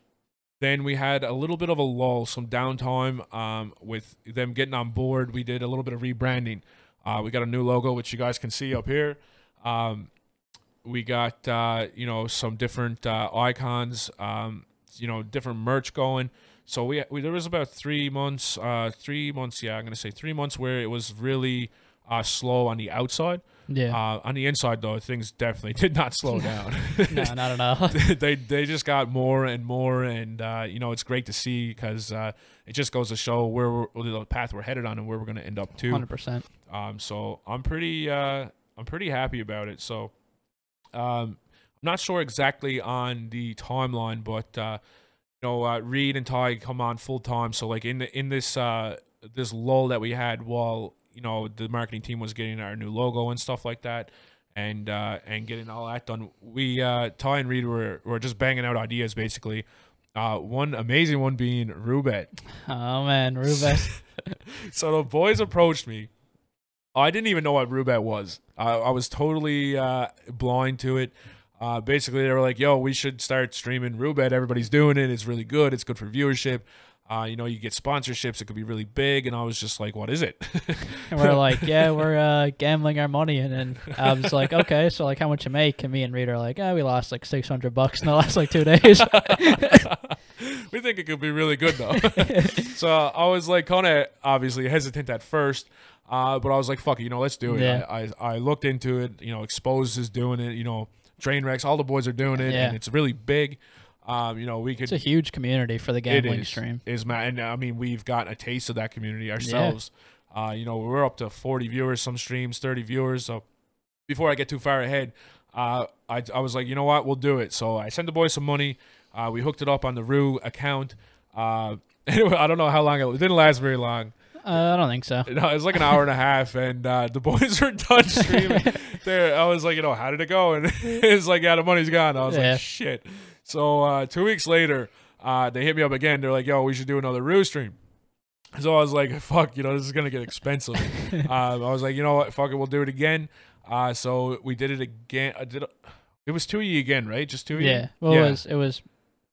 then we had a little bit of a lull, some downtime um, with them getting on board. We did a little bit of rebranding. Uh, we got a new logo, which you guys can see up here. Um, we got uh, you know some different uh, icons, um, you know different merch going. So we, we there was about three months, uh, three months, yeah, I'm gonna say three months where it was really uh, slow on the outside. Yeah. Uh, on the inside though, things definitely did not slow down. no, not at all. they they just got more and more, and uh, you know it's great to see because uh, it just goes to show where we're, the path we're headed on and where we're going to end up too. Hundred percent. Um, so I'm pretty uh, I'm pretty happy about it. So um, I'm not sure exactly on the timeline, but uh, you know uh, Reed and Ty come on full time. So like in the in this uh, this lull that we had while you know the marketing team was getting our new logo and stuff like that. And uh, and getting all that done, we uh, Ty and Reed were, were just banging out ideas basically. Uh, one amazing one being Roobet. Oh man, Roobet. So the boys approached me. I didn't even know what Roobet was. I, I was totally uh, blind to it. Uh, basically, they were like, "Yo, we should start streaming Roobet. Everybody's doing it. It's really good. It's good for viewership. Uh, you know, you get sponsorships. It could be really big." And I was just like, "What is it?" and we're like, yeah, we're uh, gambling our money, and then I was like, okay, so like, how much you make? And me and Reed are like, oh, we lost like six hundred bucks in the last like two days. we think it could be really good though. so I was like kind of obviously hesitant at first, uh, but I was like, "Fuck it, you know, let's do it." Yeah. I, I I looked into it. You know, Exposed is doing it. You know, Trainwrecks, all the boys are doing it, Yeah. and it's really big. Um, you know, we could it's a huge community for the gambling is, stream. Is ma- and I mean, we've got a taste of that community ourselves. Uh, you know, we're up to 40 viewers, some streams, 30 viewers. So before I get too far ahead, uh, I, I was like, you know what, we'll do it. So I sent the boys some money. Uh, we hooked it up on the Rue account. Uh, anyway, I don't know how long it, it didn't last very long. Uh, I don't think so. No, it was like an hour and a half, and uh, the boys were done streaming. there, I was like, you know, how did it go? And it's like, yeah, the money's gone. I was Yeah. like, shit. So uh, two weeks later, uh, they hit me up again. They're like, yo, we should do another Rue stream. So I was like, fuck, you know, this is gonna get expensive. um, I was like, you know what, fuck it, we'll do it again. Uh, so we did it again. I did. It, it was two of you again, right? Just two E. Yeah. Well, Yeah. it was it was.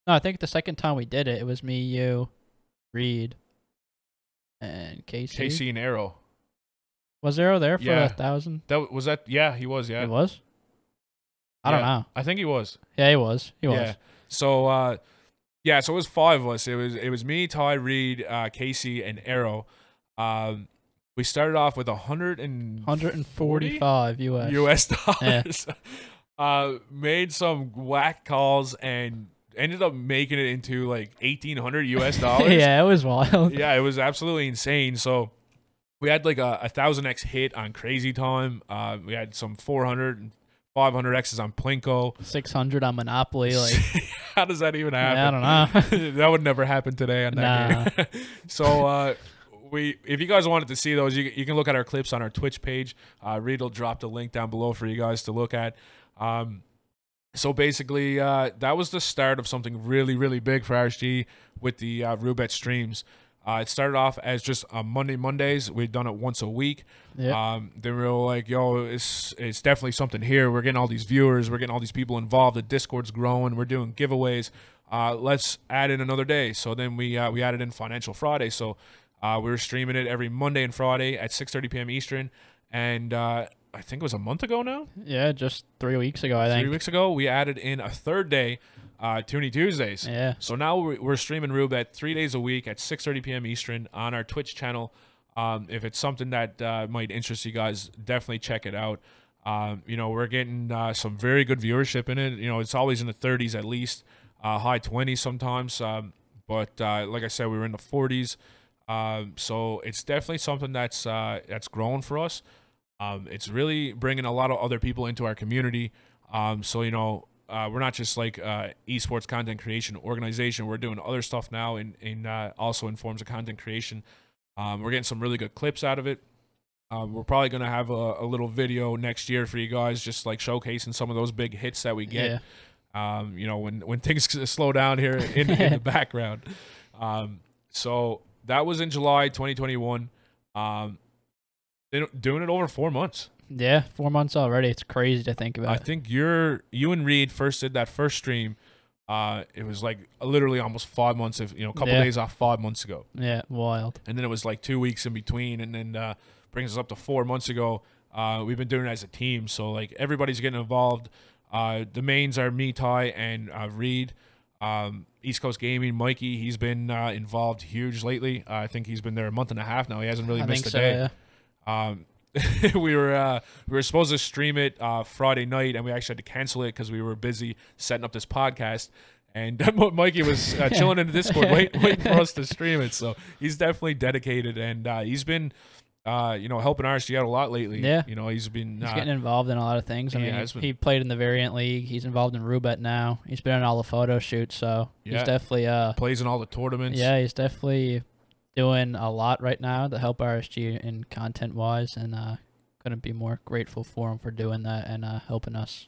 No, I think the second time we did it, it was me, you, Reed, and Casey. Casey and Arrow. Was Arrow there for Yeah. a thousand? That was that. Yeah, he was. Yeah, he was. I don't Yeah. know. I think he was. Yeah, he was. He was. Yeah. So uh yeah, so it was five of us. It was it was me, Ty Reed, uh, Casey, and Arrow. Um we started off with a hundred and 145 US. US dollars. uh made some whack calls and ended up making it into like eighteen hundred US dollars. yeah, it was wild. yeah, it was absolutely insane. So we had like a, a thousand X hit on Crazy Time. Uh we had some 400 and 500 X's on Plinko. 600 on Monopoly. Like, How does that even yeah, I happen? don't know. that would never happen today on that game. so uh, we, if you guys wanted to see those, you, you can look at our clips on our Twitch page. Uh, Reed will drop the link down below for you guys to look at. Um, so basically, uh, that was the start of something really, really big for RSG with the uh, Roobet streams. Uh, it started off as just uh, Monday Mondays. We'd done it once a week. yeah. Um, they were like, "Yo, it's it's definitely something here. We're getting all these viewers. We're getting all these people involved. The Discord's growing. We're doing giveaways. Uh, let's add in another day." So then we uh, we added in Financial Friday. So uh, we were streaming it every Monday and Friday at 6:30 p.m. Eastern. And uh, I think it was a month ago now, yeah, just three weeks ago, I three think. weeks ago, we added in a third day, uh, Toonie Tuesdays. Yeah. So now we're, we're streaming Roobet three days a week at 6:30 p.m. Eastern on our Twitch channel. Um, if it's something that uh, might interest you guys, definitely check it out. Um, you know, we're getting uh, some very good viewership in it. You know, it's always in the 30s at least, uh, high 20s sometimes. Um, but uh, like I said, we were in the 40s. Um, so it's definitely something that's uh, that's grown for us. Um, it's really bringing a lot of other people into our community. Um, so you know, uh, we're not just like uh, esports content creation organization. We're doing other stuff now, in in uh, also in forms of content creation. Um, we're getting some really good clips out of it. Um, we're probably gonna have a, a little video next year for you guys, just like showcasing some of those big hits that we get. Yeah. Um, you know, when when things slow down here in, in the background. Um, so that was in July 2021. Um, doing it over four months. Yeah, four months already. It's crazy to think about. I think you're you and Reed first did that first stream. Uh, it was like literally almost five months of you know a couple Yeah. days off five months ago, yeah, wild. and then it was like two weeks in between, and then uh, brings us up to four months ago. Uh, we've been doing it as a team, so like everybody's getting involved. Uh, the mains are me, Ty, and uh, Reed. Um, East Coast Gaming, Mikey, he's been uh, involved huge lately. Uh, I think he's been there a month and a half now. He hasn't really I missed think a so. day. Yeah. Um, we were uh, we were supposed to stream it uh, Friday night, and we actually had to cancel it because we were busy setting up this podcast. And Mikey was uh, chilling in the Discord, wait, waiting for us to stream it. So he's definitely dedicated, and uh, he's been, uh, you know, helping RSG out a lot lately. Yeah. you know, he's been. He's uh, getting involved in a lot of things. I he mean, he, been. he played in the Variant League. He's involved in Roobet now. He's been in all the photo shoots, so Yeah. he's definitely uh plays in all the tournaments. yeah, he's definitely doing a lot right now to help RSG in content wise, and uh couldn't be more grateful for him for doing that and uh helping us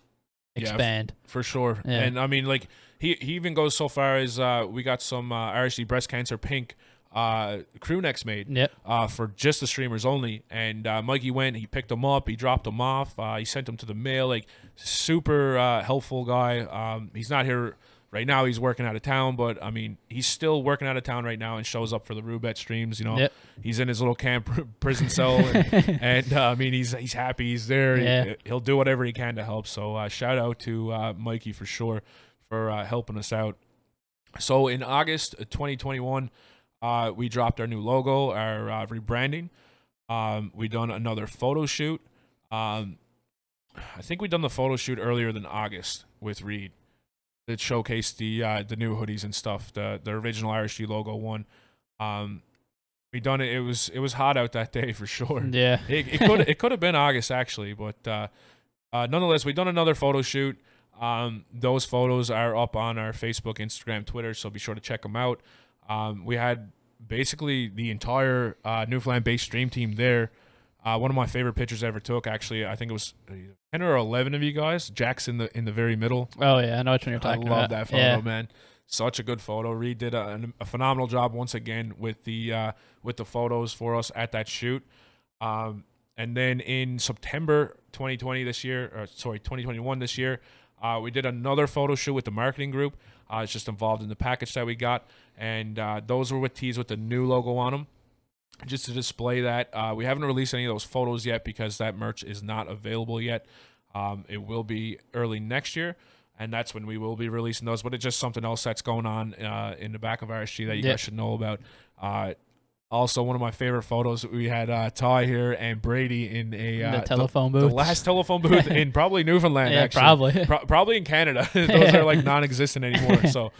Yeah, expand. for sure. Yeah. And I mean, like he he even goes so far as uh, we got some uh, RSG breast cancer pink uh, crew necks made. Yep. uh, for just the streamers only. And uh, Mikey went, he picked them up, he dropped them off, uh, he sent them to the mail. Like super uh, helpful guy. Um, he's not here right now. He's working out of town, but I mean, he's still working out of town right now and shows up for the Roobet streams. You know, Yep. he's in his little camp prison cell, and, and uh, I mean, he's he's happy. He's there. He- Yeah. he'll do whatever he can to help. So uh, shout out to uh, Mikey for sure for uh, helping us out. So in August 2021, uh, we dropped our new logo, our uh, rebranding. Um, we done another photo shoot. Um, I think we done the photo shoot earlier than August with Reed. That showcased the uh, the new hoodies and stuff. The the original RSG logo one. Um, we done it. It was it was hot out that day for sure. Yeah. It, it could it could have been August actually, but uh, uh, nonetheless, we done another photo shoot. Um, those photos are up on our Facebook, Instagram, Twitter, so be sure to check them out. Um, we had basically the entire uh, Newfoundland-based stream team there. Uh, one of my favorite pictures I ever took, actually, I think it was uh, ten or eleven of you guys. Jack's in the in the very middle. Oh yeah, I know which one you're talking about. I love about. that photo, yeah. man. Such a good photo. Reed did a, a phenomenal job once again with the uh, with the photos for us at that shoot. Um, and then in September 2020 this year, or sorry, 2021 this year, uh, we did another photo shoot with the marketing group. Uh, it's just involved in the package that we got, and uh, those were with tees with the new logo on them, just to display that. Uh, we haven't released any of those photos yet because that merch is not available yet. Um, it will be early next year, and that's when we will be releasing those. But it's just something else that's going on uh, in the back of RSG that you Yeah. guys should know about. Uh, also, one of my favorite photos, we had uh, Ty here and Brady in a uh, the telephone the, booth. the last telephone booth in probably Newfoundland. yeah, actually. probably. Pro- probably in Canada. Those are like non-existent anymore. So,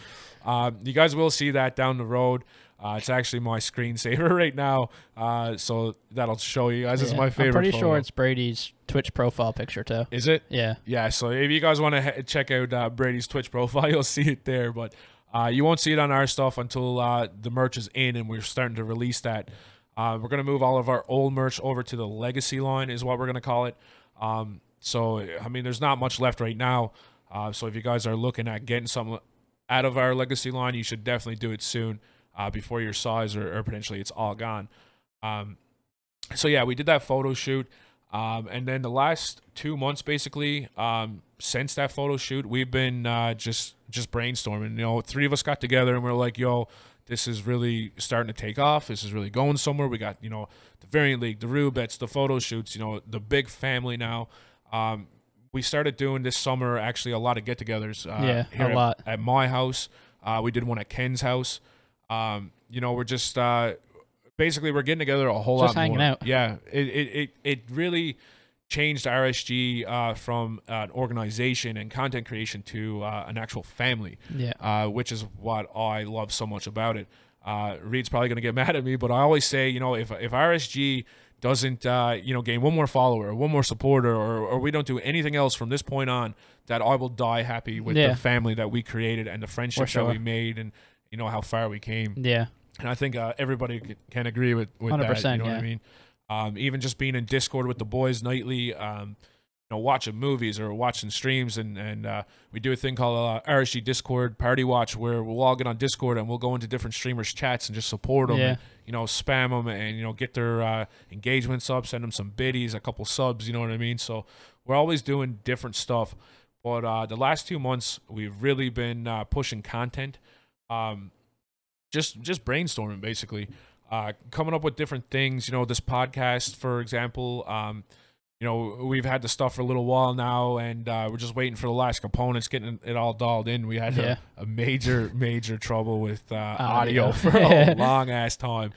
um, you guys will see that down the road. Uh, it's actually my screensaver right now, uh, so that'll show you guys. Yeah. my favorite. I'm pretty photo. sure it's Brady's Twitch profile picture too. Is it? Yeah. Yeah. So if you guys want to he- check out uh, Brady's Twitch profile, you'll see it there. But uh, you won't see it on our stuff until uh, the merch is in and we're starting to release that. Uh, we're gonna move all of our old merch over to the legacy line, is what we're gonna call it. Um, so I mean, there's not much left right now. Uh, so if you guys are looking at getting something out of our legacy line, you should definitely do it soon uh, before your size or, or potentially it's all gone. Um, so yeah, we did that photo shoot. Um, and then the last two months, basically, um, since that photo shoot, we've been uh, just just brainstorming. You know, three of us got together and we are like, "Yo, this is really starting to take off. This is really going somewhere." We got you know the variant league, the Roobets, the photo shoots. You know, the big family now. Um, we started doing this summer actually a lot of get-togethers. Uh, Yeah, a at- lot. at my house. Uh, we did one at Ken's house. Um, you know, we're just uh, basically we're getting together a whole Just lot hanging more. out. Yeah, it, it it it really changed RSG uh, from an organization and content creation to uh, an actual family, Yeah. uh, which is what I love so much about it. Uh, Reed's probably going to get mad at me, but I always say, you know, if, if RSG doesn't, uh, you know, gain one more follower, one more supporter, or, or we don't do anything else from this point on, that I will die happy with Yeah. the family that we created and the friendships that we made and, you know, how far we came. Yeah. And I think uh, everybody c- can agree with, with that. 100%, You know what I mean? Um, even just being in Discord with the boys nightly, um, you know, watching movies or watching streams, and and uh, we do a thing called uh, RSG Discord Party Watch, where we'll all get on Discord and we'll go into different streamers' chats and just support them, Yeah. and, you know, spam them and you know get their uh, engagements up, send them some biddies, a couple subs, you know what I mean? So we're always doing different stuff. But uh, the last two months, we've really been uh, pushing content. Um, just just brainstorming basically uh coming up with different things you know this podcast for example um you know we've had the stuff for a little while now and uh we're just waiting for the last components getting it all dialed in we had Yeah. a, a major major trouble with uh audio, Audio. for a long ass time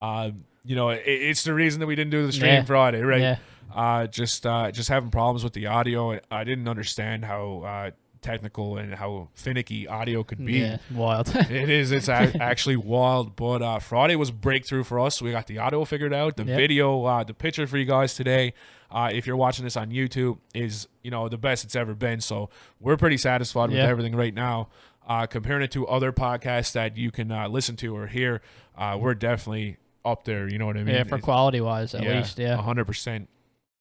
um you know it, it's the reason that we didn't do the stream Yeah. friday right Yeah. uh just uh just having problems with the audio i didn't understand how uh technical and how finicky audio could be Yeah. Wild. it is. It's a- actually wild. But uh, Friday was breakthrough for us. We got the audio figured out. The Yep. video, uh, the picture for you guys today. Uh, if you're watching this on YouTube, is you know the best it's ever been. So we're pretty satisfied with Yeah. everything right now. Uh, comparing it to other podcasts that you can uh, listen to or hear, uh, we're definitely up there. You know what I mean? yeah. For quality wise, at least. Yeah. hundred percent.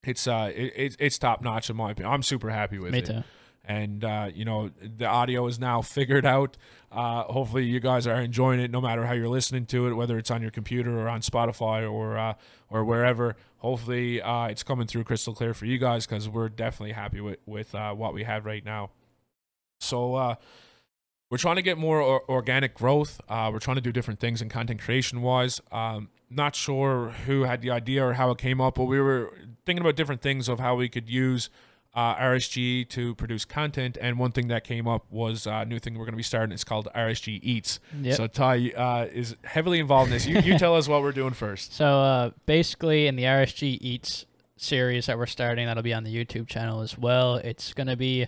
It's uh, it, it's it's top notch in my opinion. I'm super happy with Me it too. And uh, you know the audio is now figured out. Uh, hopefully, you guys are enjoying it, no matter how you're listening to it, whether it's on your computer or on Spotify or uh, or wherever. Hopefully, uh, it's coming through crystal clear for you guys because we're definitely happy with with uh, what we have right now. So. Uh, we're trying to get more or- organic growth. We're trying to do different things in content creation wise. Um, not sure who had the idea or how it came up, but we were thinking about different things of how we could use uh, RSG to produce content. And one thing that came up was a new thing we're going to be starting. It's called RSG Eats. Yep. So Ty uh, is heavily involved in this. You, you tell us what we're doing first. So uh, basically, in the RSG Eats series that we're starting, that'll be on the YouTube channel as well. It's gonna be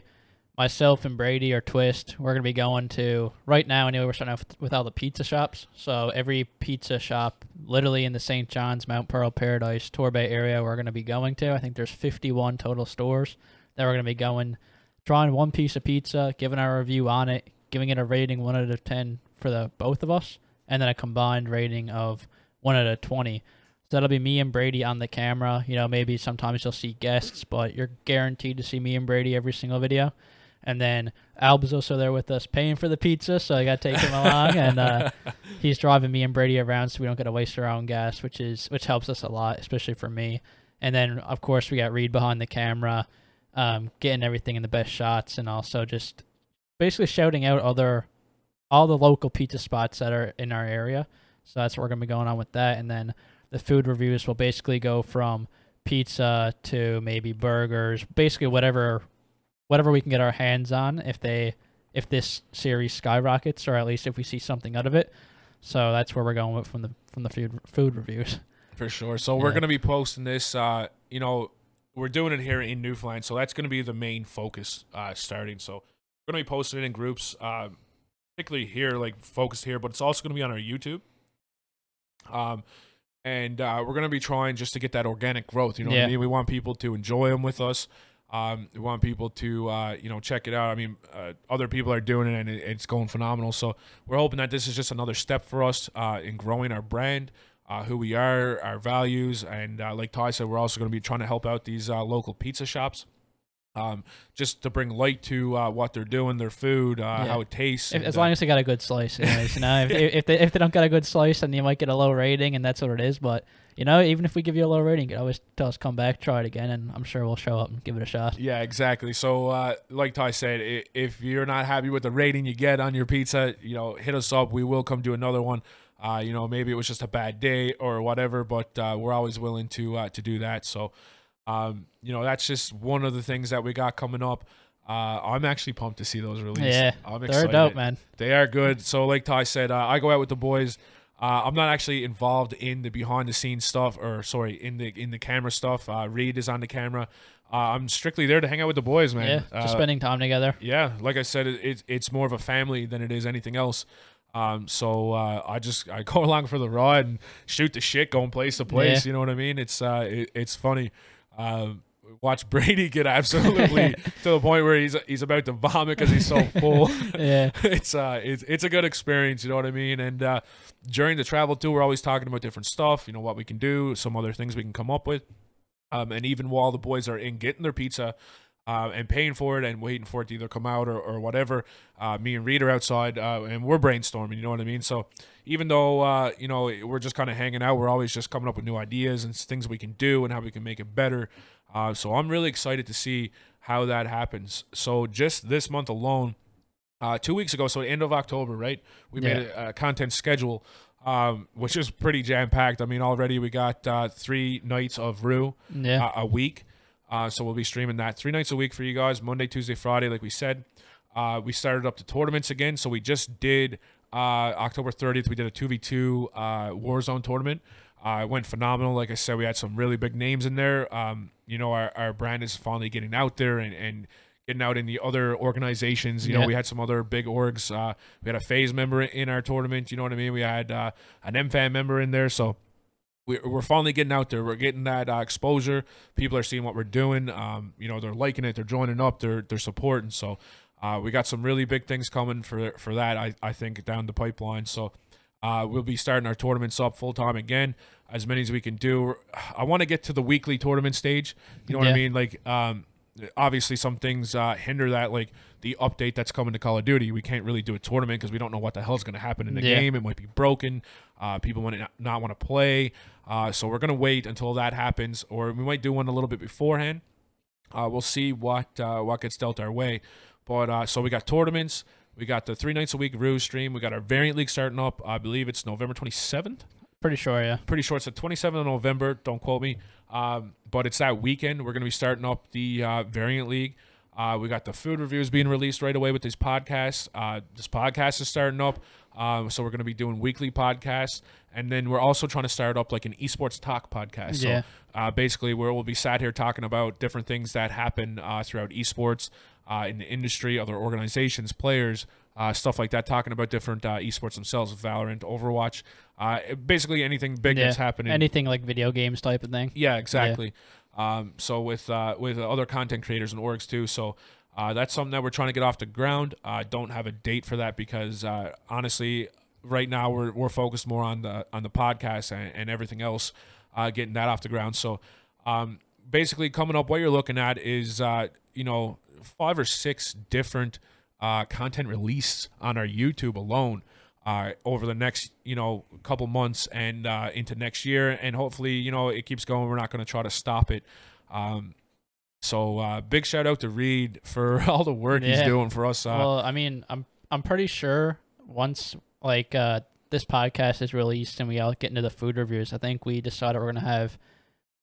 myself and Brady or Twist. We're gonna be going to right now. Anyway, we're starting off with, all the pizza shops. So every pizza shop, literally in the St. John's, Mount Pearl, Paradise, Torbay area, we're gonna be going to. I think there's 51 total stores that we're gonna be going, trying one piece of pizza, giving our review on it, giving it a rating one out of 10 for the both of us, and then a combined rating of one out of 20. So that'll be me and Brady on the camera. You know, maybe sometimes you'll see guests, but you're guaranteed to see me and Brady every single video. And then Alb's also there with us paying for the pizza, so I got to take him along, and uh, he's driving me and Brady around, so we don't get to waste our own gas, which is which helps us a lot, especially for me. And then of course we got Reed behind the camera, um, getting everything in the best shots, and also just basically shouting out other all the local pizza spots that are in our area. So that's what we're gonna be going on with that, and then the food reviews will basically go from pizza to maybe burgers, basically whatever whatever we can get our hands on if they if this series skyrockets or at least if we see something out of it. So that's where we're going with from the from the food food reviews. For sure. So we're gonna be posting this. Uh, you know, we're doing it here in Newfoundland, so that's gonna be the main focus uh, starting. So we're gonna be posting it in groups, uh, particularly here, like focused here, but it's also gonna be on our YouTube. Um, and uh, we're gonna be trying just to get that organic growth. You know what I mean? We want people to enjoy them with us. Um, we want people to uh, you know check it out. I mean, uh, other people are doing it and it, it's going phenomenal. So we're hoping that this is just another step for us uh, in growing our brand, uh, who we are, our values, and uh, like Ty said, we're also going to be trying to help out these uh, local pizza shops. Um, just to bring light to uh, what they're doing, their food, uh, Yeah. how it tastes. If, and, as uh, long as they got a good slice, anyways. You know, if, if they if they don't get a good slice, then you might get a low rating, and that's what it is. But you know, even if we give you a low rating, you can always tell us come back, try it again, and I'm sure we'll show up and give it a shot. Yeah, exactly. So, uh, like Ty said, if you're not happy with the rating you get on your pizza, you know, hit us up. We will come do another one. Uh, you know, maybe it was just a bad day or whatever, but uh, we're always willing to uh, to do that. So, um, you know, that's just one of the things that we got coming up. Uh, I'm actually pumped to see those released. Yeah, I'm They're dope, man. They are good. So, like Ty said, uh, I go out with the boys. Uh, I'm not actually involved in the behind the scenes stuff, or sorry, in the in the camera stuff. Uh, Reed is on the camera. Uh, I'm strictly there to hang out with the boys, man. yeah, just Uh, spending time together. yeah, like I said, it, it's it's more of a family than it is anything else. Um, so uh, I just I go along for the ride and shoot the shit, going place to place. Yeah. You know what I mean? It's uh, it, it's funny. Um, watch Brady get absolutely to the point where he's he's about to vomit because he's so full. Yeah, it's uh it's it's a good experience, you know what I mean? And uh during the travel too, we're always talking about different stuff, you know, what we can do, some other things we can come up with. Um and even while the boys are in getting their pizza uh, and paying for it and waiting for it to either come out or, or whatever, uh, me and Reed are outside uh, and we're brainstorming, you know what I mean? So even though, uh, you know, we're just kind of hanging out, we're always just coming up with new ideas and things we can do and how we can make it better. Uh, so I'm really excited to see how that happens. So just this month alone, uh, two weeks ago, so end of October, right? We made a, a content schedule, um, which is pretty jam packed. I mean, already we got uh, three nights of Rue yeah, uh, a week. Uh, so we'll be streaming that three nights a week for you guys Monday, Tuesday, Friday, like we said. Uh, we started up the tournaments again. So we just did uh, October 30th, we did a 2v2 uh, Warzone tournament. Uh, it went phenomenal. Like I said, we had some really big names in there. Um, you know, our, our brand is finally getting out there and, and getting out in the other organizations. You know, Yeah. we had some other big orgs. Uh, we had a FaZe member in our tournament. You know what I mean? We had uh, an MFAN member in there. So we're, we're finally getting out there. We're getting that uh, exposure. People are seeing what we're doing. Um, you know, they're liking it. They're joining up. They're they're supporting. So uh, we got some really big things coming for for that. I, I think down the pipeline. So uh, we'll be starting our tournaments up full time again, as many as we can do. I want to get to the weekly tournament stage. You know what I mean? Like, um, obviously some things uh, hinder that, like the update that's coming to Call of Duty. We can't really do a tournament because we don't know what the hell's going to happen in the Yeah. game. It might be broken. Uh, people might not, not want to play. Uh, so we're gonna wait until that happens, or we might do one a little bit beforehand. Uh, we'll see what uh, what gets dealt our way. But uh, so we got tournaments. We got the three nights a week Ruse stream. We got our variant league starting up. I believe it's November 27th. pretty sure. Yeah, Pretty sure it's the 27th of November. Don't quote me. Um, but it's that weekend. We're going to be starting up the uh, variant league. Uh, we got the food reviews being released right away with these podcasts. Uh, this podcast is starting up. Um, so we're going to be doing weekly podcasts. And then we're also trying to start up like an esports talk podcast. So Yeah. uh, basically, where we'll be sat here talking about different things that happen uh, throughout esports uh, in the industry, other organizations, players, uh, stuff like that, talking about different uh, esports themselves, Valorant, Overwatch, uh, basically anything big yeah. that's happening. Anything like video games type of thing. Yeah, exactly. Um, so with uh, with other content creators and orgs too. So uh, that's something that we're trying to get off the ground. I don't have a date for that because uh, honestly, right now we're we're focused more on the on the podcast and, and everything else, uh, getting that off the ground. So um, basically, coming up, what you're looking at is uh, you know five or six different uh, content released on our YouTube alone uh, over the next you know couple months and uh, into next year, and hopefully you know it keeps going. We're not going to try to stop it. Um, so uh, big shout out to Reed for all the work he's doing for us. Uh, well, I mean, I'm I'm pretty sure once like uh this podcast is released and we all get into the food reviews, I think we decided we're gonna have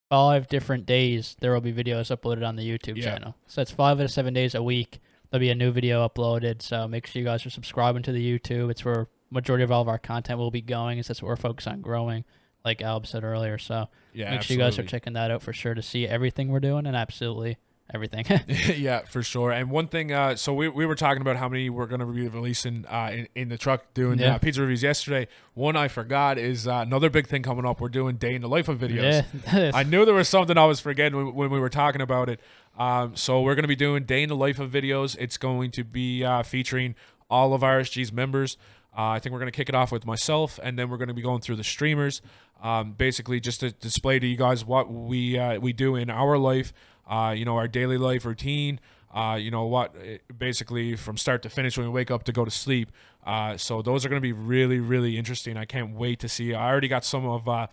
five different days. There will be videos uploaded on the YouTube Yeah. channel. So it's five out of seven days a week. There'll be a new video uploaded. So make sure you guys are subscribing to the YouTube. It's where majority of all of our content will be going. Is that's what we're focused on growing, like Alb said earlier. So yeah, make sure you guys are checking that out for sure to see everything we're doing and absolutely everything. yeah, for sure. And one thing, uh, so we, we were talking about how many we're going to be releasing uh, in, in the truck doing Yeah. uh, pizza reviews yesterday. One I forgot is uh, another big thing coming up. We're doing day in the life of videos. yeah. I knew there was something I was forgetting when, when we were talking about it. Um, so we're going to be doing day in the life of videos. It's going to be uh, featuring all of RSG's members. Uh, I think we're going to kick it off with myself, and then we're going to be going through the streamers, um, basically just to display to you guys what we uh, we do in our life. Uh, you know, our daily life routine. Uh, you know what? Basically, from start to finish, when we wake up to go to sleep. Uh, so those are going to be really, really interesting. I can't wait to see. I already got some of uh,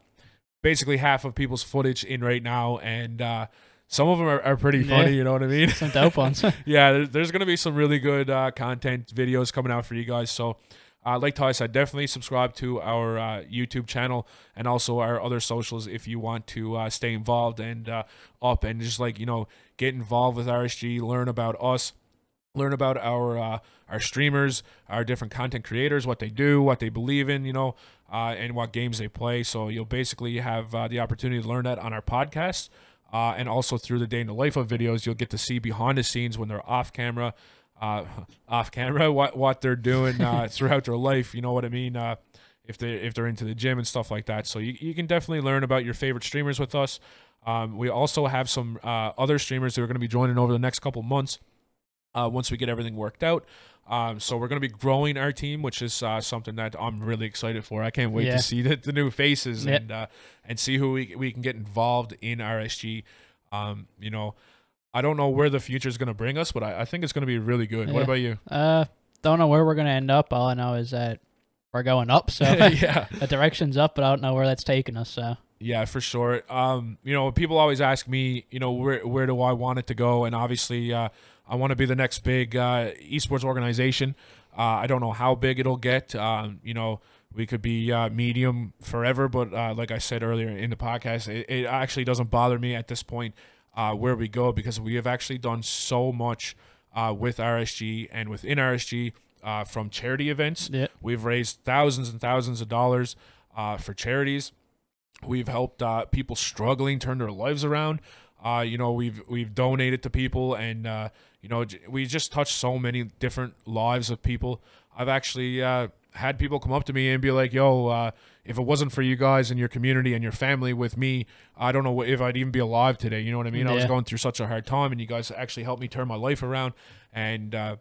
basically half of people's footage in right now, and uh, some of them are, are pretty Yeah. funny. You know what I mean? Some dope ones. yeah, there, there's going to be some really good uh, content videos coming out for you guys. So, uh, like Ty said, definitely subscribe to our uh, YouTube channel and also our other socials if you want to uh, stay involved and uh, up and just like, you know, get involved with RSG, learn about us. learn about our uh, our streamers, our different content creators, what they do, what they believe in, you know, uh, and what games they play. So you'll basically have the opportunity to learn that on our podcast. And also through the day in the life of videos, you'll get to see behind the scenes when they're off camera, uh, off camera, what what they're doing uh, throughout their life. You know what I mean? Uh, if they if they're into the gym and stuff like that. So you, you can definitely learn about your favorite streamers with us. Um, we also have some uh, other streamers who are going to be joining over the next couple months. Uh, once we get everything worked out. Um, so we're going to be growing our team, which is uh, something that I'm really excited for. I can't wait Yeah. to see the, the new faces Yeah. and uh, and see who we, we can get involved in RSG. Um, you know, I don't know where the future is going to bring us, but I, I think it's going to be really good. What about you? Uh, don't know where we're gonna end up. All I know is that we're going up. So yeah, the direction's up, but I don't know where that's taking us. So yeah, for sure. Um, you know, people always ask me, you know, where where do I want it to go? And obviously, uh, I want to be the next big uh, esports organization. Uh, I don't know how big it'll get. Um, you know, we could be uh, medium forever, but uh, like I said earlier in the podcast, it, it actually doesn't bother me at this point uh, where we go because we have actually done so much uh, with RSG and within RSG uh, from charity events. yeah, We've raised thousands and thousands of dollars uh, for charities. We've helped uh, people struggling turn their lives around. Uh, you know, we've we've donated to people, and uh, you know, we just touched so many different lives of people. I've actually uh, had people come up to me and be like, "Yo, uh, if it wasn't for you guys and your community and your family with me, I don't know if I'd even be alive today." You know what I mean? I was going through such a hard time, and you guys actually helped me turn my life around. And uh,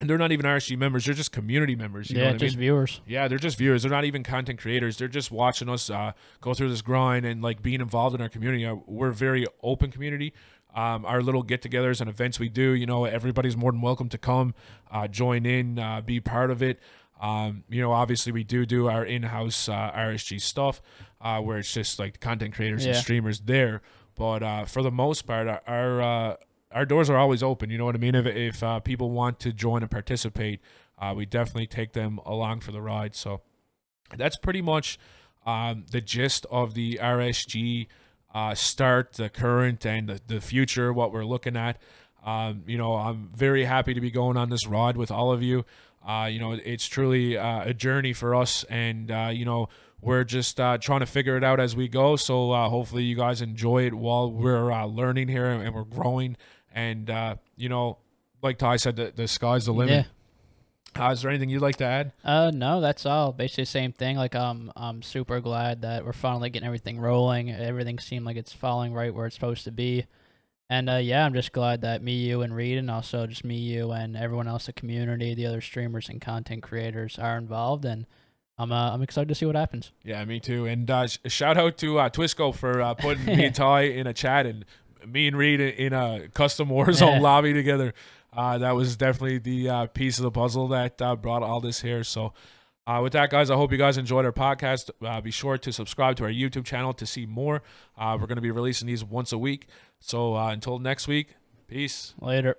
and they're not even RSG members; they're just community members. You know yeah, what I mean? just viewers. Yeah, they're just viewers. They're not even content creators. They're just watching us uh, go through this grind and like being involved in our community. Uh, we're a very open community. Um, our little get-togethers and events we do, you know, everybody's more than welcome to come, uh, join in, uh, be part of it. Um, you know, obviously we do do our in-house uh, RSG stuff, uh, where it's just like content creators and streamers there. But uh, for the most part, our our, uh, our doors are always open. You know what I mean? If if uh, people want to join and participate, uh, we definitely take them along for the ride. So that's pretty much um, the gist of the RSG uh, start, the current, and the, the future, what we're looking at. Um, you know, I'm very happy to be going on this ride with all of you. Uh, you know, it's truly uh, a journey for us, and uh, you know, we're just uh, trying to figure it out as we go. So uh, hopefully, you guys enjoy it while we're uh, learning here and we're growing. And uh, you know, like Ty said, the, the sky's the limit. Uh, is there anything you'd like to add? Uh, no, that's all. Basically, the same thing. Like, um, I'm super glad that we're finally getting everything rolling. Everything seemed like it's falling right where it's supposed to be. And uh, yeah, I'm just glad that me, you, and Reed, and also just me, you, and everyone else, the community, the other streamers and content creators are involved. And I'm, uh, I'm excited to see what happens. Yeah, me too. And uh, sh- shout out to uh, Twisco for uh, putting me and Ty in a chat and me and Reed in a custom Warzone Yeah. lobby together. Uh, that was definitely the uh, piece of the puzzle that uh, brought all this here. So, uh, with that, guys, I hope you guys enjoyed our podcast. Uh, be sure to subscribe to our YouTube channel to see more. Uh, we're going to be releasing these once a week. So, uh, until next week, peace. Later.